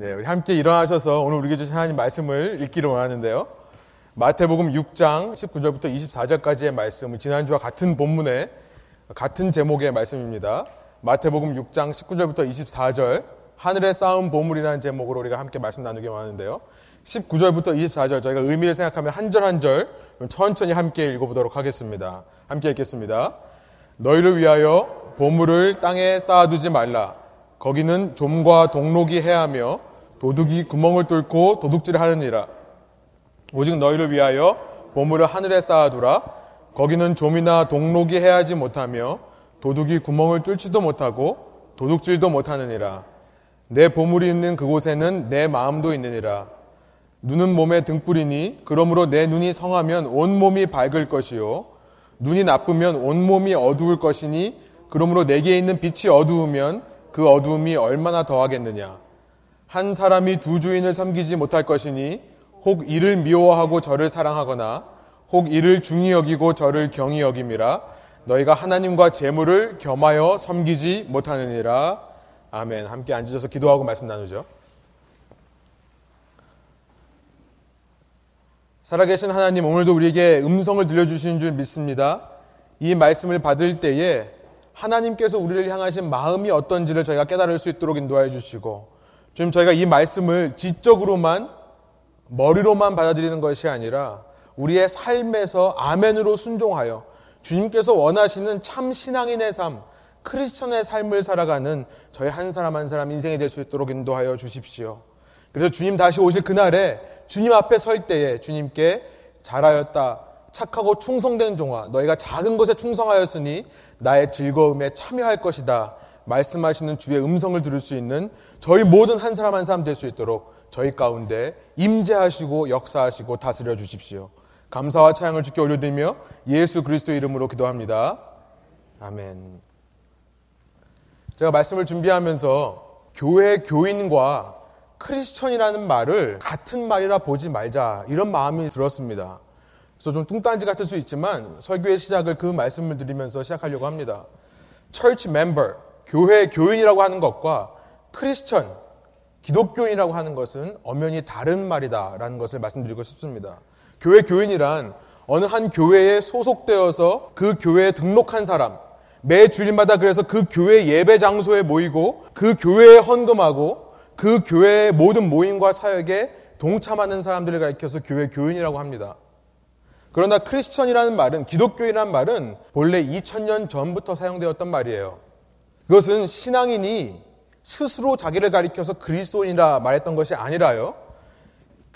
네, 우리 함께 일어나셔서 오늘 우리에게 주신 하나님 말씀을 읽기를 원하는데요. 마태복음 6장 19절부터 24절까지의 말씀은 지난주와 같은 본문의 같은 제목의 말씀입니다. 마태복음 6장 19절부터 24절 하늘에 쌓은 보물이라는 제목으로 우리가 함께 말씀 나누기 원하는데요. 19절부터 24절 저희가 의미를 생각하면 한 절 한 절 천천히 함께 읽어보도록 하겠습니다. 함께 읽겠습니다. 너희를 위하여 보물을 땅에 쌓아두지 말라. 거기는 좀과 동록이 해하며 도둑이 구멍을 뚫고 도둑질을 하느니라. 오직 너희를 위하여 보물을 하늘에 쌓아두라. 거기는 좀이나 동록이 해하지 못하며 도둑이 구멍을 뚫지도 못하고 도둑질도 못하느니라. 내 보물이 있는 그곳에는 내 마음도 있느니라. 눈은 몸의 등불이니 그러므로 내 눈이 성하면 온 몸이 밝을 것이요 눈이 나쁘면 온 몸이 어두울 것이니 그러므로 내게 있는 빛이 어두우면 그 어두움이 얼마나 더하겠느냐 한 사람이 두 주인을 섬기지 못할 것이니 혹 이를 미워하고 저를 사랑하거나 혹 이를 중히 여기고 저를 경히 여김이라 너희가 하나님과 재물을 겸하여 섬기지 못하느니라 아멘 함께 앉으셔서 기도하고 말씀 나누죠. 살아계신 하나님, 오늘도 우리에게 음성을 들려주시는 줄 믿습니다. 이 말씀을 받을 때에 하나님께서 우리를 향하신 마음이 어떤지를 저희가 깨달을 수 있도록 인도하여 주시고, 좀 저희가 이 말씀을 지적으로만, 머리로만 받아들이는 것이 아니라, 우리의 삶에서 아멘으로 순종하여 주님께서 원하시는 참 신앙인의 삶, 크리스천의 삶을 살아가는 저희 한 사람 한 사람 인생이 될 수 있도록 인도하여 주십시오. 그래서 주님 다시 오실 그날에 주님 앞에 설 때에 주님께 잘하였다. 착하고 충성된 종아, 너희가 작은 것에 충성하였으니 나의 즐거움에 참여할 것이다. 말씀하시는 주의 음성을 들을 수 있는 저희 모든 한 사람 한 사람 될 수 있도록 저희 가운데 임재하시고 역사하시고 다스려 주십시오. 감사와 찬양을 주께 올려드리며 예수 그리스도 이름으로 기도합니다. 아멘. 제가 말씀을 준비하면서 교회 교인과 크리스천이라는 말을 같은 말이라 보지 말자 이런 마음이 들었습니다. 그래서 좀 뚱딴지 같을 수 있지만 설교의 시작을 그 말씀을 드리면서 시작하려고 합니다. church member, 교회 교인이라고 하는 것과 크리스천, 기독교인이라고 하는 것은 엄연히 다른 말이다라는 것을 말씀드리고 싶습니다. 교회 교인이란 어느 한 교회에 소속되어서 그 교회에 등록한 사람, 매 주일마다 그래서 그 교회 예배 장소에 모이고 그 교회에 헌금하고 그 교회의 모든 모임과 사역에 동참하는 사람들을 가리켜서 교회 교인이라고 합니다. 그러나 크리스천이라는 말은 기독교인이라는 말은 본래 2000년 전부터 사용되었던 말이에요. 그것은 신앙인이 스스로 자기를 가리켜서 그리스도인이라 말했던 것이 아니라요.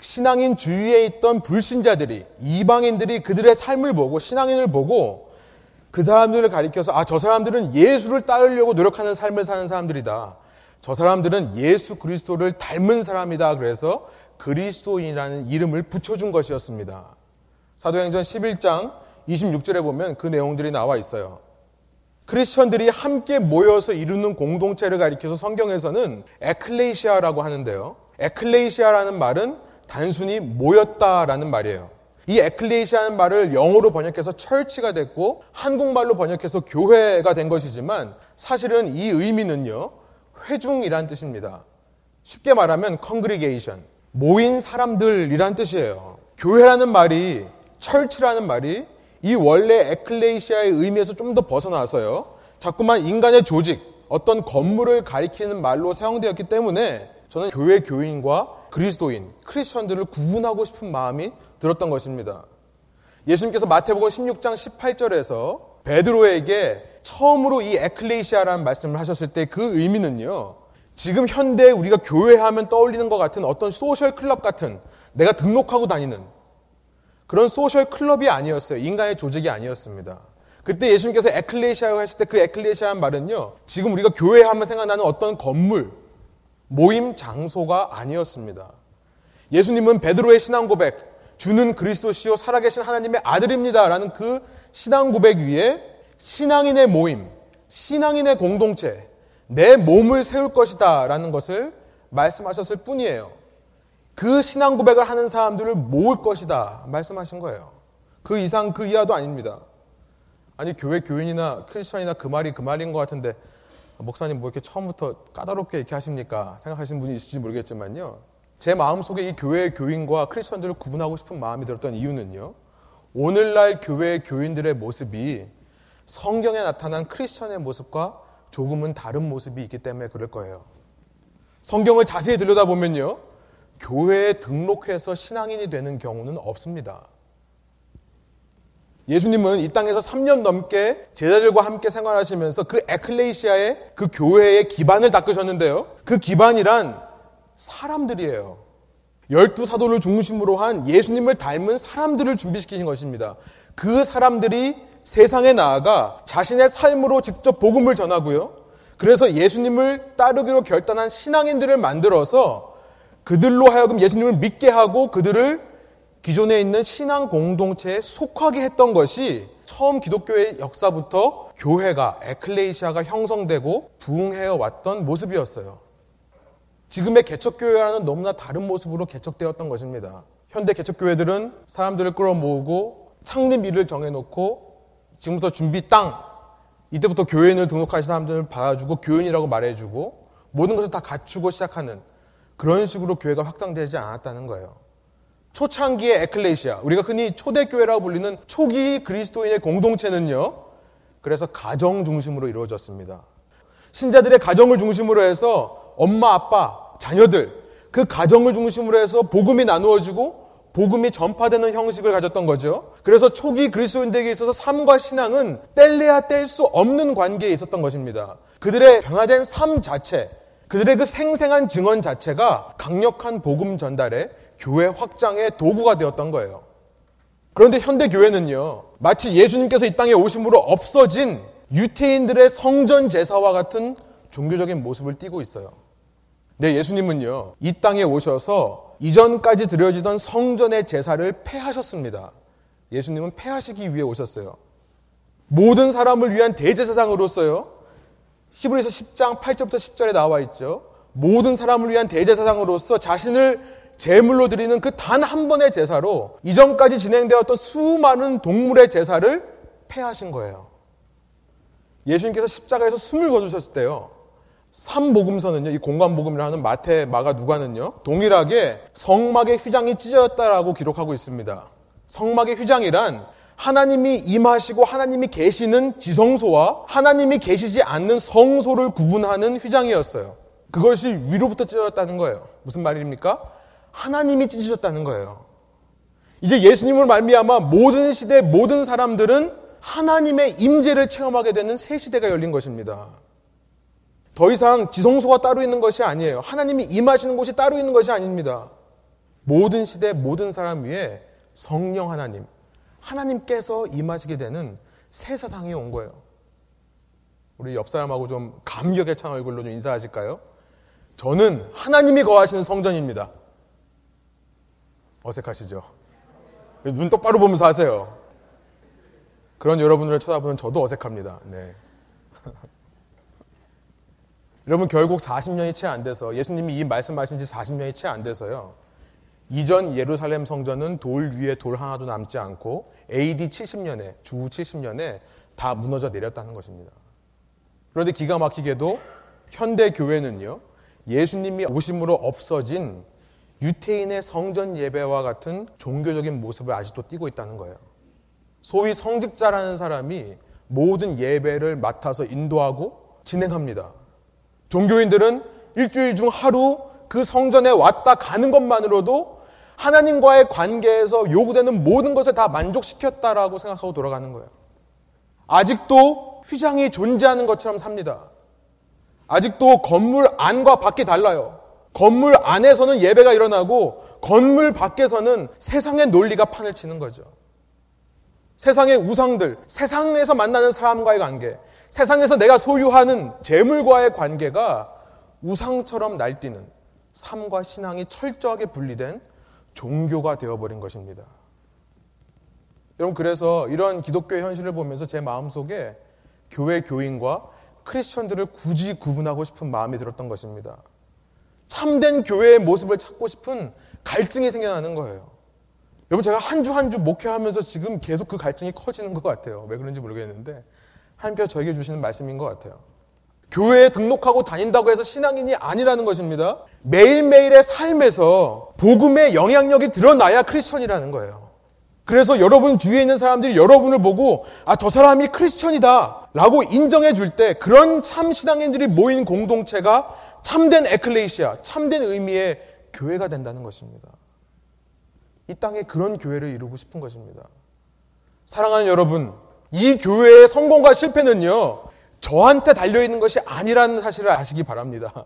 신앙인 주위에 있던 불신자들이 이방인들이 그들의 삶을 보고 신앙인을 보고 그 사람들을 가리켜서 아 저 사람들은 예수를 따르려고 노력하는 삶을 사는 사람들이다. 저 사람들은 예수 그리스도를 닮은 사람이다. 그래서 그리스도인이라는 이름을 붙여준 것이었습니다. 사도행전 11장 26절에 보면 그 내용들이 나와 있어요. 크리스천들이 함께 모여서 이루는 공동체를 가리켜서 성경에서는 에클레시아라고 하는데요. 에클레시아라는 말은 단순히 모였다라는 말이에요. 이 에클레시아는 말을 영어로 번역해서 철치가 됐고 한국말로 번역해서 교회가 된 것이지만 사실은 이 의미는요. 회중이란 뜻입니다. 쉽게 말하면 congregation, 모인 사람들이란 뜻이에요. 교회라는 말이 철치라는 말이 이 원래 에클레이시아의 의미에서 좀 더 벗어나서요. 자꾸만 인간의 조직, 어떤 건물을 가리키는 말로 사용되었기 때문에 저는 교회 교인과 그리스도인, 크리스천들을 구분하고 싶은 마음이 들었던 것입니다. 예수님께서 마태복음 16장 18절에서 베드로에게 처음으로 이 에클레시아라는 말씀을 하셨을 때 그 의미는요. 지금 현대에 우리가 교회하면 떠올리는 것 같은 어떤 social club 같은 내가 등록하고 다니는 그런 social club이 아니었어요. 인간의 조직이 아니었습니다. 그때 예수님께서 에클레시아라고 했을 때그 에클레시아라는 말은요. 지금 우리가 교회 하면 생각나는 어떤 건물, 모임 장소가 아니었습니다. 예수님은 베드로의 신앙 고백, 주는 그리스도시요 살아계신 하나님의 아들입니다라는 그 신앙 고백 위에 신앙인의 모임, 신앙인의 공동체, 내 몸을 세울 것이다 라는 것을 말씀하셨을 뿐이에요. 그 신앙 고백을 하는 사람들을 모을 것이다 말씀하신 거예요. 그 이상 그 이하도 아닙니다. 아니 교회 교인이나 크리스천이나 그 말이 그 말인 것 같은데 목사님 뭐 이렇게 처음부터 까다롭게 이렇게 하십니까? 생각하시는 분이 있을지 모르겠지만요. 제 마음 속에 이 교회 교인과 크리스천들을 구분하고 싶은 마음이 들었던 이유는요. 오늘날 교회 교인들의 모습이 성경에 나타난 크리스천의 모습과 조금은 다른 모습이 있기 때문에 그럴 거예요. 성경을 자세히 들여다보면요. 교회에 등록해서 신앙인이 되는 경우는 없습니다. 예수님은 이 땅에서 3년 넘게 제자들과 함께 생활하시면서 그 에클레시아의 그 교회의 기반을 닦으셨는데요. 그 기반이란 사람들이에요. 열두 사도를 중심으로 한 예수님을 닮은 사람들을 준비시키신 것입니다. 그 사람들이 세상에 나아가 자신의 삶으로 직접 복음을 전하고요. 그래서 예수님을 따르기로 결단한 신앙인들을 만들어서 그들로 하여금 예수님을 믿게 하고 그들을 기존에 있는 신앙 공동체에 속하게 했던 것이 처음 기독교의 역사부터 교회가 에클레이시아가 형성되고 부흥해 왔던 모습이었어요. 지금의 개척교회와는 너무나 다른 모습으로 개척되었던 것입니다. 현대 개척교회들은 사람들을 끌어모으고 창립 일을 정해놓고 지금부터 준비 땅 이때부터 교인을 등록할 사람들을 받아주고 교인이라고 말해주고 모든 것을 다 갖추고 시작하는 그런 식으로 교회가 확장되지 않았다는 거예요. 초창기의 에클레시아, 우리가 흔히 초대교회라고 불리는 초기 그리스도인의 공동체는요, 그래서 가정 중심으로 이루어졌습니다. 신자들의 가정을 중심으로 해서 엄마, 아빠, 자녀들, 그 가정을 중심으로 해서 복음이 나누어지고 복음이 전파되는 형식을 가졌던 거죠. 그래서 초기 그리스도인들에게 있어서 삶과 신앙은 뗄래야 뗄 수 없는 관계에 있었던 것입니다. 그들의 변화된 삶 자체, 그들의 그 생생한 증언 자체가 강력한 복음 전달에 교회 확장의 도구가 되었던 거예요. 그런데 현대 교회는요, 마치 예수님께서 이 땅에 오심으로 없어진 유태인들의 성전 제사와 같은 종교적인 모습을 띠고 있어요. 네, 예수님은요, 이 땅에 오셔서 이전까지 드려지던 성전의 제사를 폐하셨습니다. 예수님은 폐하시기 위해 오셨어요. 모든 사람을 위한 대제사장으로서요, 히브리서 10장 8절부터 10절에 나와 있죠. 모든 사람을 위한 대제사장으로서 자신을 제물로 드리는 그 단 한 번의 제사로 이전까지 진행되었던 수많은 동물의 제사를 폐하신 거예요. 예수님께서 십자가에서 숨을 거두셨을 때요. 삼복음서는요, 이 공간복음이라 는 마태, 마가, 누가는요, 동일하게 성막의 휘장이 찢어졌다라고 기록하고 있습니다. 성막의 휘장이란 하나님이 임하시고 하나님이 계시는 지성소와 하나님이 계시지 않는 성소를 구분하는 휘장이었어요. 그것이 위로부터 찢어졌다는 거예요. 무슨 말입니까? 하나님이 찢으셨다는 거예요. 이제 예수님을 말미암아 모든 시대 모든 사람들은 하나님의 임재를 체험하게 되는 새 시대가 열린 것입니다. 더 이상 지성소가 따로 있는 것이 아니에요. 하나님이 임하시는 곳이 따로 있는 것이 아닙니다. 모든 시대 모든 사람 위에 성령 하나님, 하나님께서 임하시게 되는 새 세상이 온 거예요. 우리 옆 사람하고 좀 감격에 찬 얼굴로 좀 인사하실까요? 저는 하나님이 거하시는 성전입니다. 어색하시죠? 눈 똑바로 보면서 하세요. 그런 여러분들을 쳐다보는 저도 어색합니다. 네. 여러분 결국 40년이 채 안 돼서 예수님이 이 말씀하신 지 40년이 채 안 돼서요. 이전 예루살렘 성전은 돌 위에 돌 하나도 남지 않고 AD 70년에 주 70년에 다 무너져 내렸다는 것입니다. 그런데 기가 막히게도 현대 교회는요. 예수님이 오심으로 없어진 유태인의 성전 예배와 같은 종교적인 모습을 아직도 띠고 있다는 거예요. 소위 성직자라는 사람이 모든 예배를 맡아서 인도하고 진행합니다. 종교인들은 일주일 중 하루 그 성전에 왔다 가는 것만으로도 하나님과의 관계에서 요구되는 모든 것을 다 만족시켰다라고 생각하고 돌아가는 거예요. 아직도 휘장이 존재하는 것처럼 삽니다. 아직도 건물 안과 밖이 달라요. 건물 안에서는 예배가 일어나고 건물 밖에서는 세상의 논리가 판을 치는 거죠. 세상의 우상들, 세상에서 만나는 사람과의 관계, 세상에서 내가 소유하는 재물과의 관계가 우상처럼 날뛰는 삶과 신앙이 철저하게 분리된 종교가 되어버린 것입니다. 여러분, 그래서 이런 기독교의 현실을 보면서 제 마음속에 교회 교인과 크리스천들을 굳이 구분하고 싶은 마음이 들었던 것입니다. 참된 교회의 모습을 찾고 싶은 갈증이 생겨나는 거예요. 여러분 제가 한 주 한 주 목회하면서 지금 계속 그 갈증이 커지는 것 같아요. 왜 그런지 모르겠는데 하나님께서 저에게 주시는 말씀인 것 같아요. 교회에 등록하고 다닌다고 해서 신앙인이 아니라는 것입니다. 매일매일의 삶에서 복음의 영향력이 드러나야 크리스천이라는 거예요. 그래서 여러분 주위에 있는 사람들이 여러분을 보고 아, 저 사람이 크리스천이다 라고 인정해 줄 때 그런 참 신앙인들이 모인 공동체가 참된 에클레이시아, 참된 의미의 교회가 된다는 것입니다. 이 땅에 그런 교회를 이루고 싶은 것입니다. 사랑하는 여러분, 이 교회의 성공과 실패는요, 저한테 달려있는 것이 아니라는 사실을 아시기 바랍니다.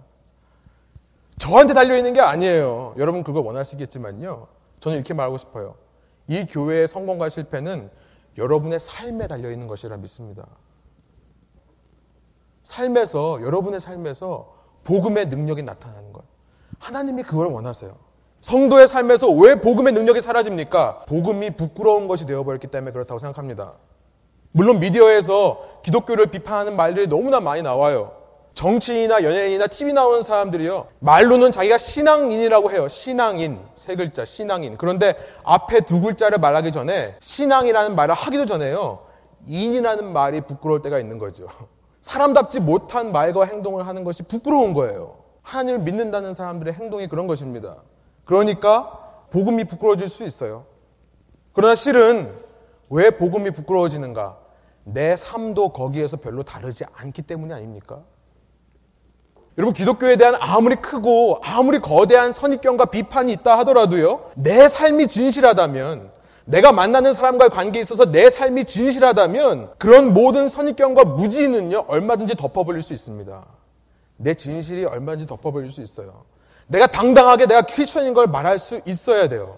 저한테 달려있는 게 아니에요. 여러분 그걸 원하시겠지만요. 저는 이렇게 말하고 싶어요. 이 교회의 성공과 실패는 여러분의 삶에 달려있는 것이라 믿습니다. 삶에서, 여러분의 삶에서 복음의 능력이 나타나는 것. 하나님이 그걸 원하세요. 성도의 삶에서 왜 복음의 능력이 사라집니까? 복음이 부끄러운 것이 되어버렸기 때문에 그렇다고 생각합니다. 물론 미디어에서 기독교를 비판하는 말들이 너무나 많이 나와요. 정치인이나 연예인이나 TV 나오는 사람들이요. 말로는 자기가 신앙인이라고 해요. 신앙인. 세 글자, 신앙인. 그런데 앞에 두 글자를 말하기 전에 신앙이라는 말을 하기도 전에요. 인이라는 말이 부끄러울 때가 있는 거죠. 사람답지 못한 말과 행동을 하는 것이 부끄러운 거예요. 하나님을 믿는다는 사람들의 행동이 그런 것입니다. 그러니까 복음이 부끄러워질 수 있어요. 그러나 실은 왜 복음이 부끄러워지는가? 내 삶도 거기에서 별로 다르지 않기 때문이 아닙니까? 여러분, 기독교에 대한 아무리 크고 아무리 거대한 선입견과 비판이 있다 하더라도요, 내 삶이 진실하다면, 내가 만나는 사람과의 관계에 있어서 내 삶이 진실하다면, 그런 모든 선입견과 무지는요, 얼마든지 덮어버릴 수 있습니다. 내 진실이 얼마든지 덮어버릴 수 있어요. 내가 당당하게 내가 크리스천인 걸 말할 수 있어야 돼요.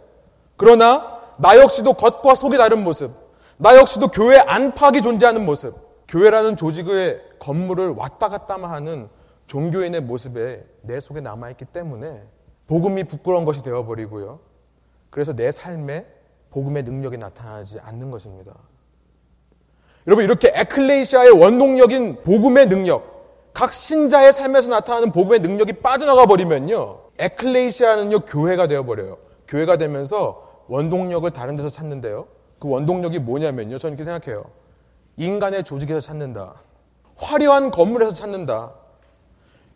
그러나, 나 역시도 겉과 속이 다른 모습, 나 역시도 교회 안팎이 존재하는 모습, 교회라는 조직의 건물을 왔다 갔다만 하는 종교인의 모습에 내 속에 남아있기 때문에 복음이 부끄러운 것이 되어버리고요. 그래서 내 삶에 복음의 능력이 나타나지 않는 것입니다. 여러분, 이렇게 에클레이시아의 원동력인 복음의 능력, 각 신자의 삶에서 나타나는 복음의 능력이 빠져나가 버리면요. 에클레이시아는요, 교회가 되어버려요. 교회가 되면서 원동력을 다른 데서 찾는데요. 그 원동력이 뭐냐면요. 저는 이렇게 생각해요. 인간의 조직에서 찾는다. 화려한 건물에서 찾는다.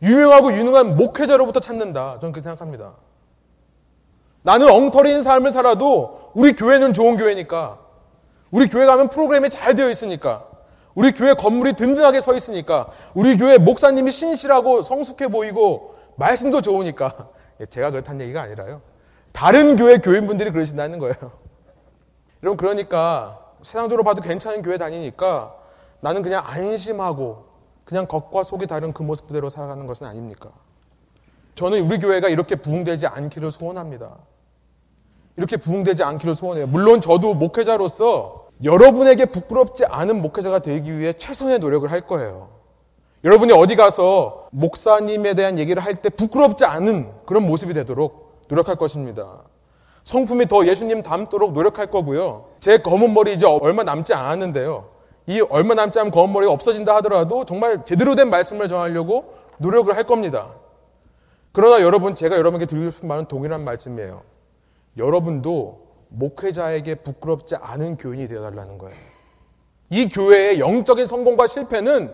유명하고 유능한 목회자로부터 찾는다. 저는 그렇게 생각합니다. 나는 엉터리인 삶을 살아도 우리 교회는 좋은 교회니까. 우리 교회 가면 프로그램이 잘 되어 있으니까. 우리 교회 건물이 든든하게 서 있으니까. 우리 교회 목사님이 신실하고 성숙해 보이고 말씀도 좋으니까. 예, 제가 그렇다는 얘기가 아니라요. 다른 교회 교인분들이 그러신다는 거예요. 여러분 그러니까 세상적으로 봐도 괜찮은 교회 다니니까 나는 그냥 안심하고 그냥 겉과 속이 다른 그 모습 그대로 살아가는 것은 아닙니까? 저는 우리 교회가 이렇게 부흥되지 않기를 소원합니다. 이렇게 부흥되지 않기를 소원해요. 물론 저도 목회자로서 여러분에게 부끄럽지 않은 목회자가 되기 위해 최선의 노력을 할 거예요. 여러분이 어디 가서 목사님에 대한 얘기를 할 때 부끄럽지 않은 그런 모습이 되도록 노력할 것입니다. 성품이 더 예수님 닮도록 노력할 거고요. 제 검은 머리 이제 얼마 남지 않았는데요. 이 얼마 남지 않은 검은 머리가 없어진다 하더라도 정말 제대로 된 말씀을 전하려고 노력을 할 겁니다. 그러나 여러분, 제가 여러분에게 드리고 싶은 말은 동일한 말씀이에요. 여러분도 목회자에게 부끄럽지 않은 교인이 되어달라는 거예요. 이 교회의 영적인 성공과 실패는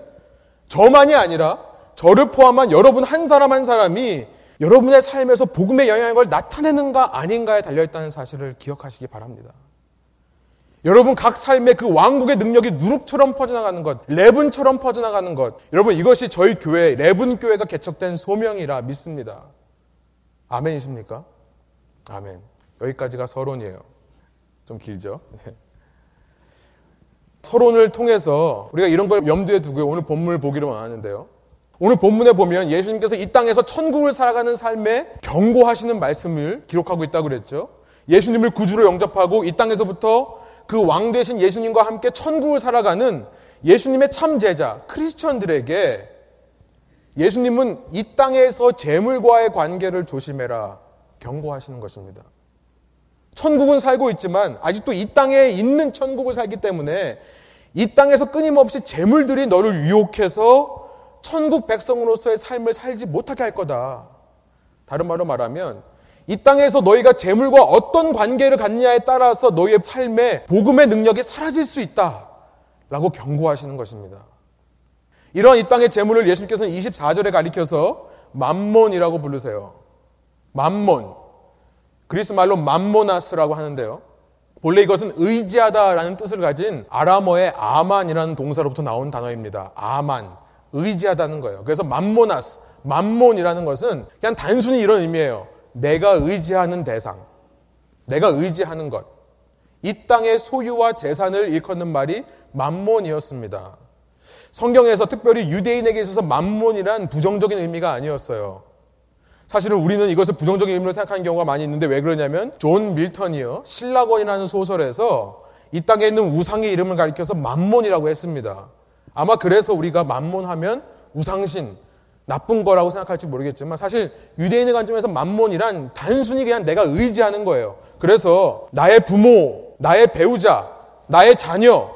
저만이 아니라 저를 포함한 여러분 한 사람 한 사람이 여러분의 삶에서 복음의 영향을 나타내는가 아닌가에 달려있다는 사실을 기억하시기 바랍니다. 여러분 각 삶의 그 왕국의 능력이 누룩처럼 퍼져나가는 것, 레븐처럼 퍼져나가는 것. 여러분 이것이 저희 교회 레븐 교회가 개척된 소명이라 믿습니다. 아멘이십니까? 아멘. 여기까지가 서론이에요. 좀 길죠? 네. 서론을 통해서 우리가 이런 걸 염두에 두고 오늘 본문을 보기를 원하는데요. 오늘 본문에 보면 예수님께서 이 땅에서 천국을 살아가는 삶에 경고하시는 말씀을 기록하고 있다고 그랬죠. 예수님을 구주로 영접하고 이 땅에서부터 그왕 되신 예수님과 함께 천국을 살아가는 예수님의 참 제자 크리스천들에게 예수님은 이 땅에서 재물과의 관계를 조심해라 경고하시는 것입니다. 천국은 살고 있지만 아직도 이 땅에 있는 천국을 살기 때문에 이 땅에서 끊임없이 재물들이 너를 유혹해서 천국 백성으로서의 삶을 살지 못하게 할 거다. 다른 말로 말하면 이 땅에서 너희가 재물과 어떤 관계를 갖느냐에 따라서 너희의 삶에 복음의 능력이 사라질 수 있다. 라고 경고하시는 것입니다. 이러한 이 땅의 재물을 예수님께서는 24절에 가리켜서 맘몬이라고 부르세요. 맘몬. 그리스 말로 맘모나스라고 하는데요. 본래 이것은 의지하다라는 뜻을 가진 아람어의 아만이라는 동사로부터 나온 단어입니다. 아만. 의지하다는 거예요. 그래서 맘모나스, 맘몬이라는 것은 그냥 단순히 이런 의미예요. 내가 의지하는 대상. 내가 의지하는 것. 이 땅의 소유와 재산을 일컫는 말이 맘몬이었습니다. 성경에서 특별히 유대인에게 있어서 맘몬이란 부정적인 의미가 아니었어요. 사실은 우리는 이것을 부정적인 의미로 생각하는 경우가 많이 있는데 왜 그러냐면 존 밀턴이요. 실낙원이라는 소설에서 이 땅에 있는 우상의 이름을 가리켜서 맘몬이라고 했습니다. 아마 그래서 우리가 맘몬하면 우상신, 나쁜 거라고 생각할지 모르겠지만 사실 유대인의 관점에서 맘몬이란 단순히 그냥 내가 의지하는 거예요. 그래서 나의 부모, 나의 배우자, 나의 자녀,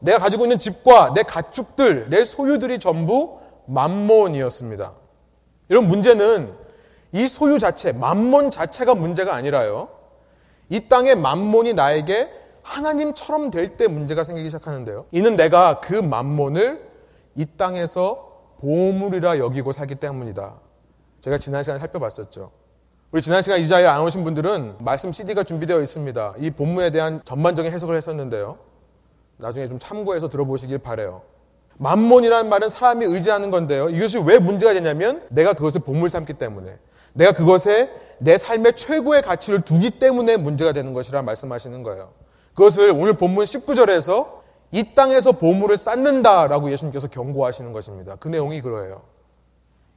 내가 가지고 있는 집과 내 가축들, 내 소유들이 전부 맘몬이었습니다. 이런 문제는 이 소유 자체, 맘몬 자체가 문제가 아니라요. 이 땅의 맘몬이 나에게 하나님처럼 될 때 문제가 생기기 시작하는데요. 이는 내가 그 맘몬을 이 땅에서 보물이라 여기고 살기 때문이다. 제가 지난 시간에 살펴봤었죠. 우리 지난 시간 이 자리에 안 오신 분들은 말씀 CD가 준비되어 있습니다. 이 본문에 대한 전반적인 해석을 했었는데요. 나중에 좀 참고해서 들어보시길 바래요. 만몬이라는 말은 사람이 의지하는 건데요. 이것이 왜 문제가 되냐면 내가 그것을 보물 삼기 때문에 내가 그것에 내 삶의 최고의 가치를 두기 때문에 문제가 되는 것이라 말씀하시는 거예요. 그것을 오늘 본문 19절에서 이 땅에서 보물을 쌓는다라고 예수님께서 경고하시는 것입니다. 그 내용이 그러해요.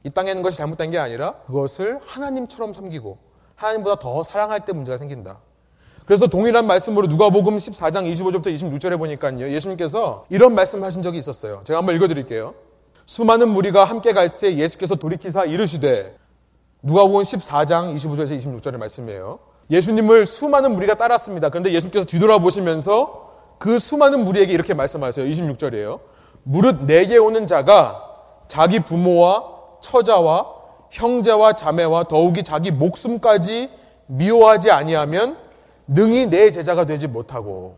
이 땅에 있는 것이 잘못된 게 아니라 그것을 하나님처럼 섬기고 하나님보다 더 사랑할 때 문제가 생긴다. 그래서 동일한 말씀으로 누가복음 14장 25절부터 26절에 보니까요. 예수님께서 이런 말씀 하신 적이 있었어요. 제가 한번 읽어 드릴게요. 수많은 무리가 함께 갈새 예수께서 돌이키사 이르시되 누가복음 14장 25절에서 26절의 말씀이에요. 예수님을 수많은 무리가 따랐습니다. 그런데 예수께서 뒤돌아보시면서 그 수많은 무리에게 이렇게 말씀하세요. 26절이에요. 무릇 내게 오는 자가 자기 부모와 처자와 형제와 자매와 더욱이 자기 목숨까지 미워하지 아니하면 능히 내 제자가 되지 못하고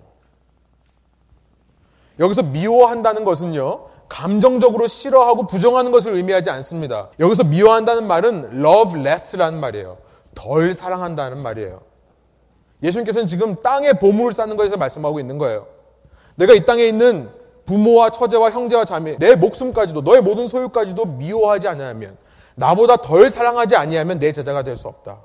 여기서 미워한다는 것은요. 감정적으로 싫어하고 부정하는 것을 의미하지 않습니다. 여기서 미워한다는 말은 love less라는 말이에요. 덜 사랑한다는 말이에요. 예수님께서는 지금 땅에 보물을 쌓는 것에서 말씀하고 있는 거예요. 내가 이 땅에 있는 부모와 처제와 형제와 자매, 내 목숨까지도 너의 모든 소유까지도 미워하지 않으면 나보다 덜 사랑하지 아니하면 내 제자가 될 수 없다.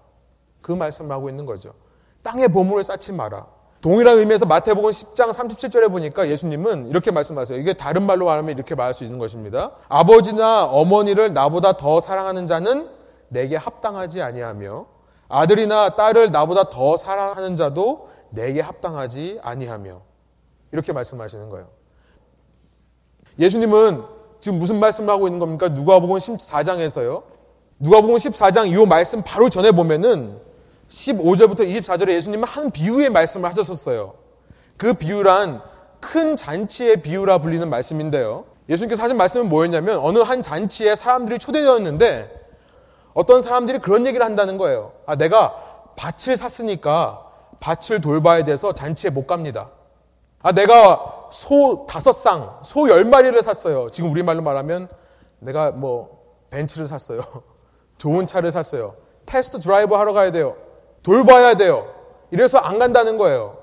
그 말씀을 하고 있는 거죠. 땅에 보물을 쌓지 마라. 동일한 의미에서 마태복음 10장 37절에 보니까 예수님은 이렇게 말씀하세요. 이게 다른 말로 말하면 이렇게 말할 수 있는 것입니다. 아버지나 어머니를 나보다 더 사랑하는 자는 내게 합당하지 아니하며 아들이나 딸을 나보다 더 사랑하는 자도 내게 합당하지 아니하며 이렇게 말씀하시는 거예요. 예수님은 지금 무슨 말씀을 하고 있는 겁니까? 누가복음 14장에서요. 누가복음 14장 이 말씀 바로 전에 보면은 15절부터 24절에 예수님은 한 비유의 말씀을 하셨었어요. 그 비유란 큰 잔치의 비유라 불리는 말씀인데요. 예수님께서 하신 말씀은 뭐였냐면 어느 한 잔치에 사람들이 초대되었는데 어떤 사람들이 그런 얘기를 한다는 거예요. 아, 내가 밭을 샀으니까 밭을 돌봐야 돼서 잔치에 못 갑니다. 아, 내가 소 다섯 쌍, 소 열 마리를 샀어요. 지금 우리말로 말하면 내가 뭐 벤츠를 샀어요. 좋은 차를 샀어요. test drive 하러 가야 돼요. 돌봐야 돼요. 이래서 안 간다는 거예요.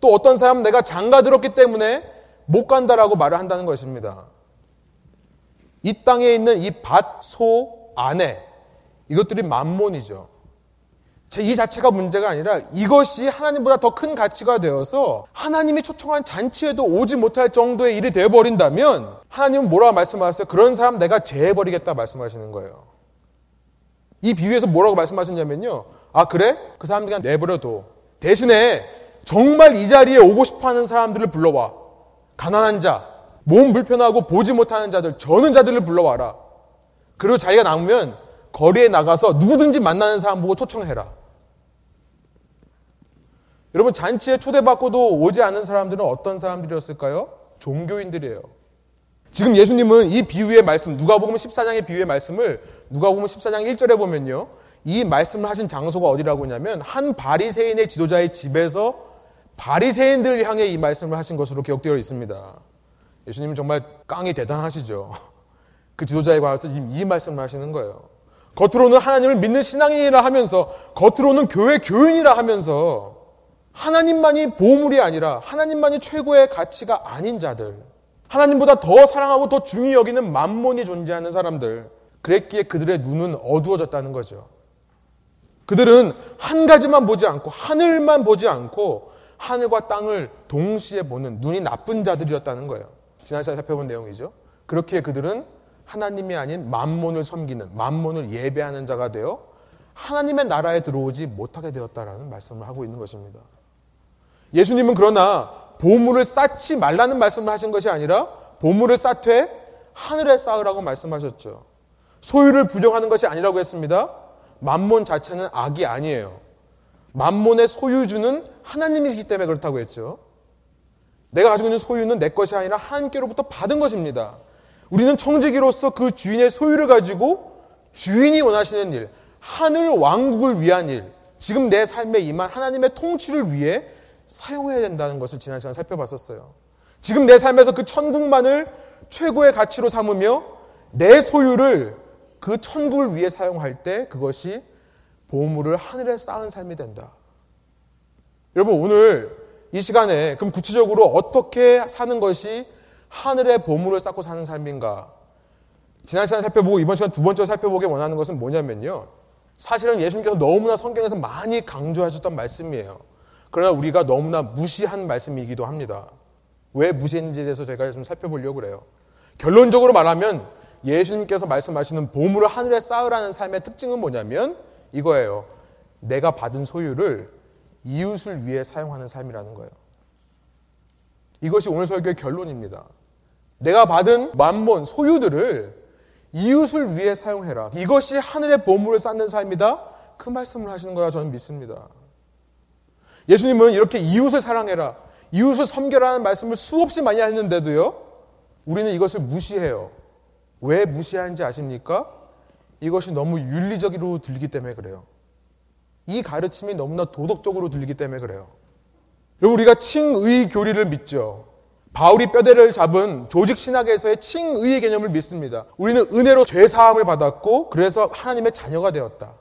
또 어떤 사람은 내가 장가 들었기 때문에 못 간다라고 말을 한다는 것입니다. 이 땅에 있는 이 밭, 소, 아내, 이것들이 만몬이죠. 이 자체가 문제가 아니라 이것이 하나님보다 더 큰 가치가 되어서 하나님이 초청한 잔치에도 오지 못할 정도의 일이 되어버린다면 하나님은 뭐라고 말씀하셨어요? 그런 사람 내가 제해버리겠다 말씀하시는 거예요. 이 비유에서 뭐라고 말씀하셨냐면요. 아, 그래? 그 사람 그냥 내버려둬. 대신에 정말 이 자리에 오고 싶어 하는 사람들을 불러와. 가난한 자, 몸 불편하고 보지 못하는 자들, 저는 자들을 불러와라. 그리고 자기가 남으면 거리에 나가서 누구든지 만나는 사람 보고 초청해라. 여러분 잔치에 초대받고도 오지 않은 사람들은 어떤 사람들이었을까요? 종교인들이에요. 지금 예수님은 이 비유의 말씀, 누가복음 14장의 비유의 말씀을 누가복음 14장 1절에 보면요. 이 말씀을 하신 장소가 어디라고 하냐면 한 바리새인의 지도자의 집에서 바리새인들을 향해 이 말씀을 하신 것으로 기록되어 있습니다. 예수님은 정말 깡이 대단하시죠. 그 지도자에 관해서 지금 이 말씀을 하시는 거예요. 겉으로는 하나님을 믿는 신앙인이라 하면서 겉으로는 교회 교인이라 하면서 하나님만이 보물이 아니라 하나님만이 최고의 가치가 아닌 자들 하나님보다 더 사랑하고 더 중히 여기는 만몬이 존재하는 사람들 그랬기에 그들의 눈은 어두워졌다는 거죠. 그들은 한 가지만 보지 않고 하늘만 보지 않고 하늘과 땅을 동시에 보는 눈이 나쁜 자들이었다는 거예요. 지난 시간에 살펴본 내용이죠. 그렇기에 그들은 하나님이 아닌 만몬을 섬기는 만몬을 예배하는 자가 되어 하나님의 나라에 들어오지 못하게 되었다라는 말씀을 하고 있는 것입니다. 예수님은 그러나 보물을 쌓지 말라는 말씀을 하신 것이 아니라 보물을 쌓되 하늘에 쌓으라고 말씀하셨죠. 소유를 부정하는 것이 아니라고 했습니다. 만몬 자체는 악이 아니에요. 만몬의 소유주는 하나님이시기 때문에 그렇다고 했죠. 내가 가지고 있는 소유는 내 것이 아니라 하나님께로부터 받은 것입니다. 우리는 청지기로서 그 주인의 소유를 가지고 주인이 원하시는 일, 하늘 왕국을 위한 일, 지금 내 삶에 임한 하나님의 통치를 위해 사용해야 된다는 것을 지난 시간에 살펴봤었어요. 지금 내 삶에서 그 천국만을 최고의 가치로 삼으며 내 소유를 그 천국을 위해 사용할 때 그것이 보물을 하늘에 쌓은 삶이 된다. 여러분 오늘 이 시간에 그럼 구체적으로 어떻게 사는 것이 하늘의 보물을 쌓고 사는 삶인가? 지난 시간 살펴보고 이번 시간 두 번째 살펴보기 원하는 것은 뭐냐면요. 사실은 예수님께서 너무나 성경에서 많이 강조하셨던 말씀이에요. 그러나 우리가 너무나 무시한 말씀이기도 합니다. 왜 무시했는지에 대해서 제가 좀 살펴보려고 그래요. 결론적으로 말하면 예수님께서 말씀하시는 보물을 하늘에 쌓으라는 삶의 특징은 뭐냐면 이거예요. 내가 받은 소유를 이웃을 위해 사용하는 삶이라는 거예요. 이것이 오늘 설교의 결론입니다. 내가 받은 만몬, 소유들을 이웃을 위해 사용해라. 이것이 하늘의 보물을 쌓는 삶이다. 그 말씀을 하시는 거야 저는 믿습니다. 예수님은 이렇게 이웃을 사랑해라, 이웃을 섬겨라는 말씀을 수없이 많이 하는데도요, 우리는 이것을 무시해요. 왜 무시하는지 아십니까? 이것이 너무 윤리적으로 들리기 때문에 그래요. 이 가르침이 너무나 도덕적으로 들리기 때문에 그래요. 여러분, 우리가 칭의 교리를 믿죠. 바울이 뼈대를 잡은 조직 신학에서의 칭의의 개념을 믿습니다. 우리는 은혜로 죄 사함을 받았고 그래서 하나님의 자녀가 되었다.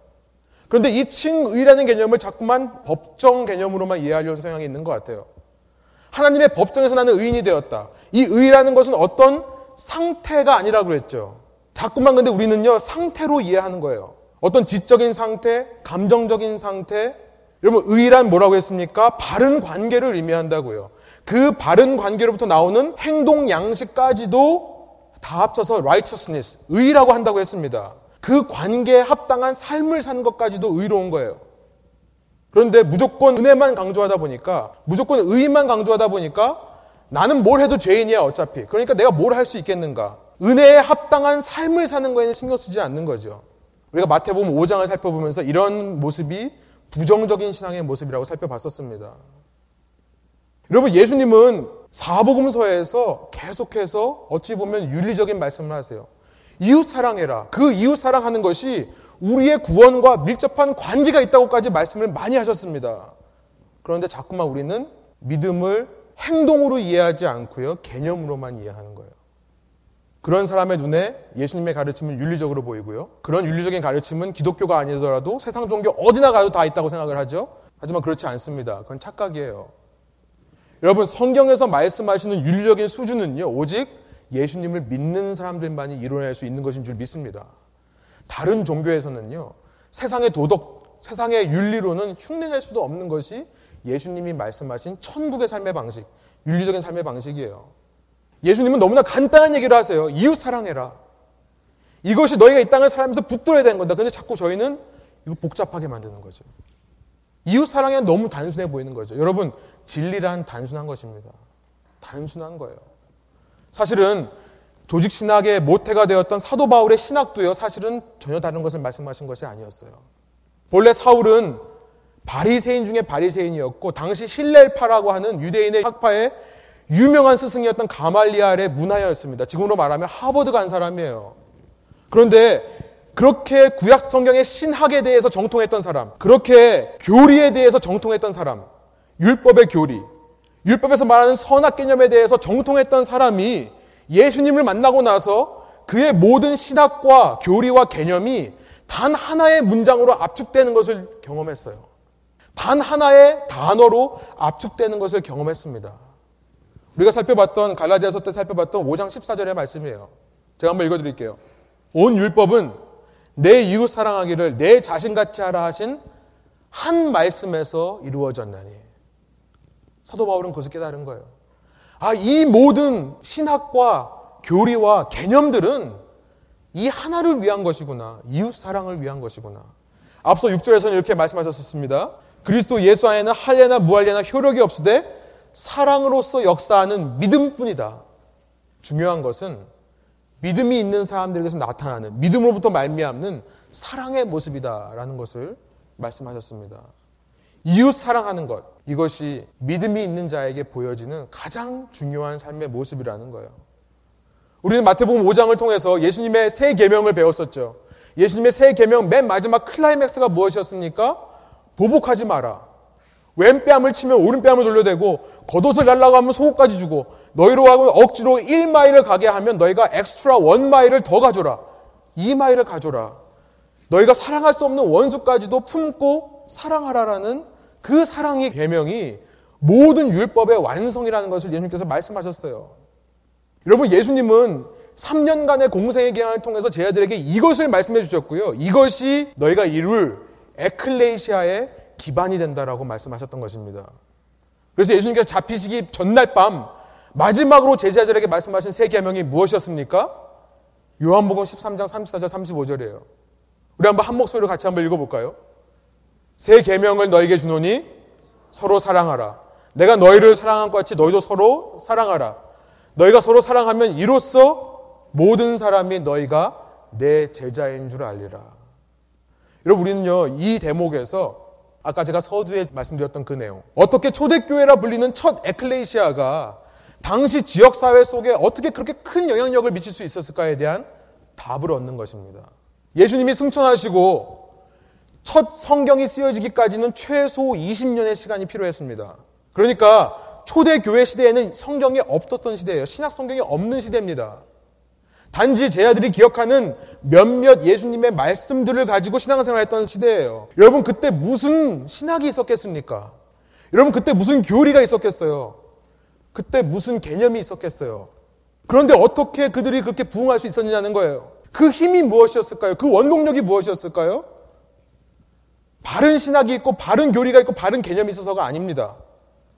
그런데 이 칭의라는 개념을 자꾸만 법정 개념으로만 이해하려는 성향이 있는 것 같아요. 하나님의 법정에서 나는 의인이 되었다. 이 의라는 것은 어떤 상태가 아니라고 그랬죠. 자꾸만 근데 우리는요, 상태로 이해하는 거예요. 어떤 지적인 상태, 감정적인 상태. 여러분, 의란 뭐라고 했습니까? 바른 관계를 의미한다고요. 그 바른 관계로부터 나오는 행동 양식까지도 다 합쳐서 righteousness, 의라고 한다고 했습니다. 그 관계에 합당한 삶을 사는 것까지도 의로운 거예요. 그런데 무조건 은혜만 강조하다 보니까, 무조건 의만 강조하다 보니까 나는 뭘 해도 죄인이야, 어차피. 그러니까 내가 뭘 할 수 있겠는가. 은혜에 합당한 삶을 사는 거에는 신경 쓰지 않는 거죠. 우리가 마태복음 5장을 살펴보면서 이런 모습이 부정적인 신앙의 모습이라고 살펴봤었습니다. 여러분, 예수님은 사복음서에서 계속해서 어찌 보면 윤리적인 말씀을 하세요. 이웃 사랑해라. 그 이웃 사랑하는 것이 우리의 구원과 밀접한 관계가 있다고까지 말씀을 많이 하셨습니다. 그런데 자꾸만 우리는 믿음을 행동으로 이해하지 않고요. 개념으로만 이해하는 거예요. 그런 사람의 눈에 예수님의 가르침은 윤리적으로 보이고요. 그런 윤리적인 가르침은 기독교가 아니더라도 세상 종교 어디나 가도 다 있다고 생각을 하죠. 하지만 그렇지 않습니다. 그건 착각이에요. 여러분, 성경에서 말씀하시는 윤리적인 수준은요, 오직 예수님을 믿는 사람들만이 이뤄낼 수 있는 것인 줄 믿습니다. 다른 종교에서는요, 세상의 도덕, 세상의 윤리로는 흉내낼 수도 없는 것이 예수님이 말씀하신 천국의 삶의 방식, 윤리적인 삶의 방식이에요. 예수님은 너무나 간단한 얘기를 하세요. 이웃 사랑해라. 이것이 너희가 이 땅을 살면서 붙들어야 되는 거다. 근데 자꾸 저희는 이거 복잡하게 만드는 거죠. 이웃 사랑이 너무 단순해 보이는 거죠. 여러분, 진리란 단순한 것입니다. 단순한 거예요. 사실은 조직 신학의 모태가 되었던 사도 바울의 신학도요, 사실은 전혀 다른 것을 말씀하신 것이 아니었어요. 본래 사울은 바리새인 중에 바리새인이었고 당시 힐렐파라고 하는 유대인의 학파의 유명한 스승이었던 가말리알의 문화였습니다. 지금으로 말하면 하버드 간 사람이에요. 그런데 그렇게 구약 성경의 신학에 대해서 정통했던 사람, 그렇게 교리에 대해서 정통했던 사람, 율법의 교리, 율법에서 말하는 선악 개념에 대해서 정통했던 사람이 예수님을 만나고 나서 그의 모든 신학과 교리와 개념이 단 하나의 문장으로 압축되는 것을 경험했어요. 단 하나의 단어로 압축되는 것을 경험했습니다. 우리가 살펴봤던 갈라디아서 때 살펴봤던 5장 14절의 말씀이에요. 제가 한번 읽어 드릴게요. 온 율법은 내 이웃 사랑하기를 내 자신같이 하라 하신 한 말씀에서 이루어졌나니. 사도 바울은 그것을 깨달은 거예요. 아, 이 모든 신학과 교리와 개념들은 이 하나를 위한 것이구나. 이웃 사랑을 위한 것이구나. 앞서 6절에서는 이렇게 말씀하셨습니다. 그리스도 예수 안에는 할례나 무할례나 효력이 없으되 사랑으로서 역사하는 믿음뿐이다. 중요한 것은 믿음이 있는 사람들에게서 나타나는 믿음으로부터 말미암는 사랑의 모습이다라는 것을 말씀하셨습니다. 이웃 사랑하는 것 이것이 믿음이 있는 자에게 보여지는 가장 중요한 삶의 모습이라는 거예요. 우리는 마태복음 5장을 통해서 예수님의 새 계명을 배웠었죠. 예수님의 새 계명 맨 마지막 클라이맥스가 무엇이었습니까? 보복하지 마라. 왼뺨을 치면 오른뺨을 돌려대고 겉옷을 달라고 하면 속옷까지 주고 너희로 하여금 억지로 1마일을 가게 하면 너희가 엑스트라 1마일을 더 가 줘라. 2마일을 가져라. 너희가 사랑할 수 없는 원수까지도 품고 사랑하라라는 그 사랑의 계명이 모든 율법의 완성이라는 것을 예수님께서 말씀하셨어요. 여러분 예수님은 3년간의 공생의 기간을 통해서 제 아들에게 이것을 말씀해 주셨고요. 이것이 너희가 이룰 에클레시아의 기반이 된다라고 말씀하셨던 것입니다. 그래서 예수님께서 잡히시기 전날 밤 마지막으로 제자들에게 말씀하신 세 계명이 무엇이었습니까? 요한복음 13장 34절 35절이에요. 우리 한번 한 목소리로 같이 한번 읽어 볼까요? 새 계명을 너에게 주노니 서로 사랑하라. 내가 너희를 사랑한 것 같이 너희도 서로 사랑하라. 너희가 서로 사랑하면 이로써 모든 사람이 너희가 내 제자인 줄 알리라. 여러분 우리는요 이 대목에서 아까 제가 서두에 말씀드렸던 그 내용 어떻게 초대교회라 불리는 첫 에클레시아가 당시 지역사회 속에 어떻게 그렇게 큰 영향력을 미칠 수 있었을까에 대한 답을 얻는 것입니다. 예수님이 승천하시고 첫 성경이 쓰여지기까지는 최소 20년의 시간이 필요했습니다. 그러니까 초대교회 시대에는 성경이 없었던 시대예요. 신약 성경이 없는 시대입니다. 단지 제 아들이 기억하는 몇몇 예수님의 말씀들을 가지고 신앙생활 했던 시대예요. 여러분, 그때 무슨 신학이 있었겠습니까? 여러분, 그때 무슨 교리가 있었겠어요? 그때 무슨 개념이 있었겠어요? 그런데 어떻게 그들이 그렇게 부흥할 수 있었느냐는 거예요. 그 힘이 무엇이었을까요? 그 원동력이 무엇이었을까요? 바른 신학이 있고, 바른 교리가 있고, 바른 개념이 있어서가 아닙니다.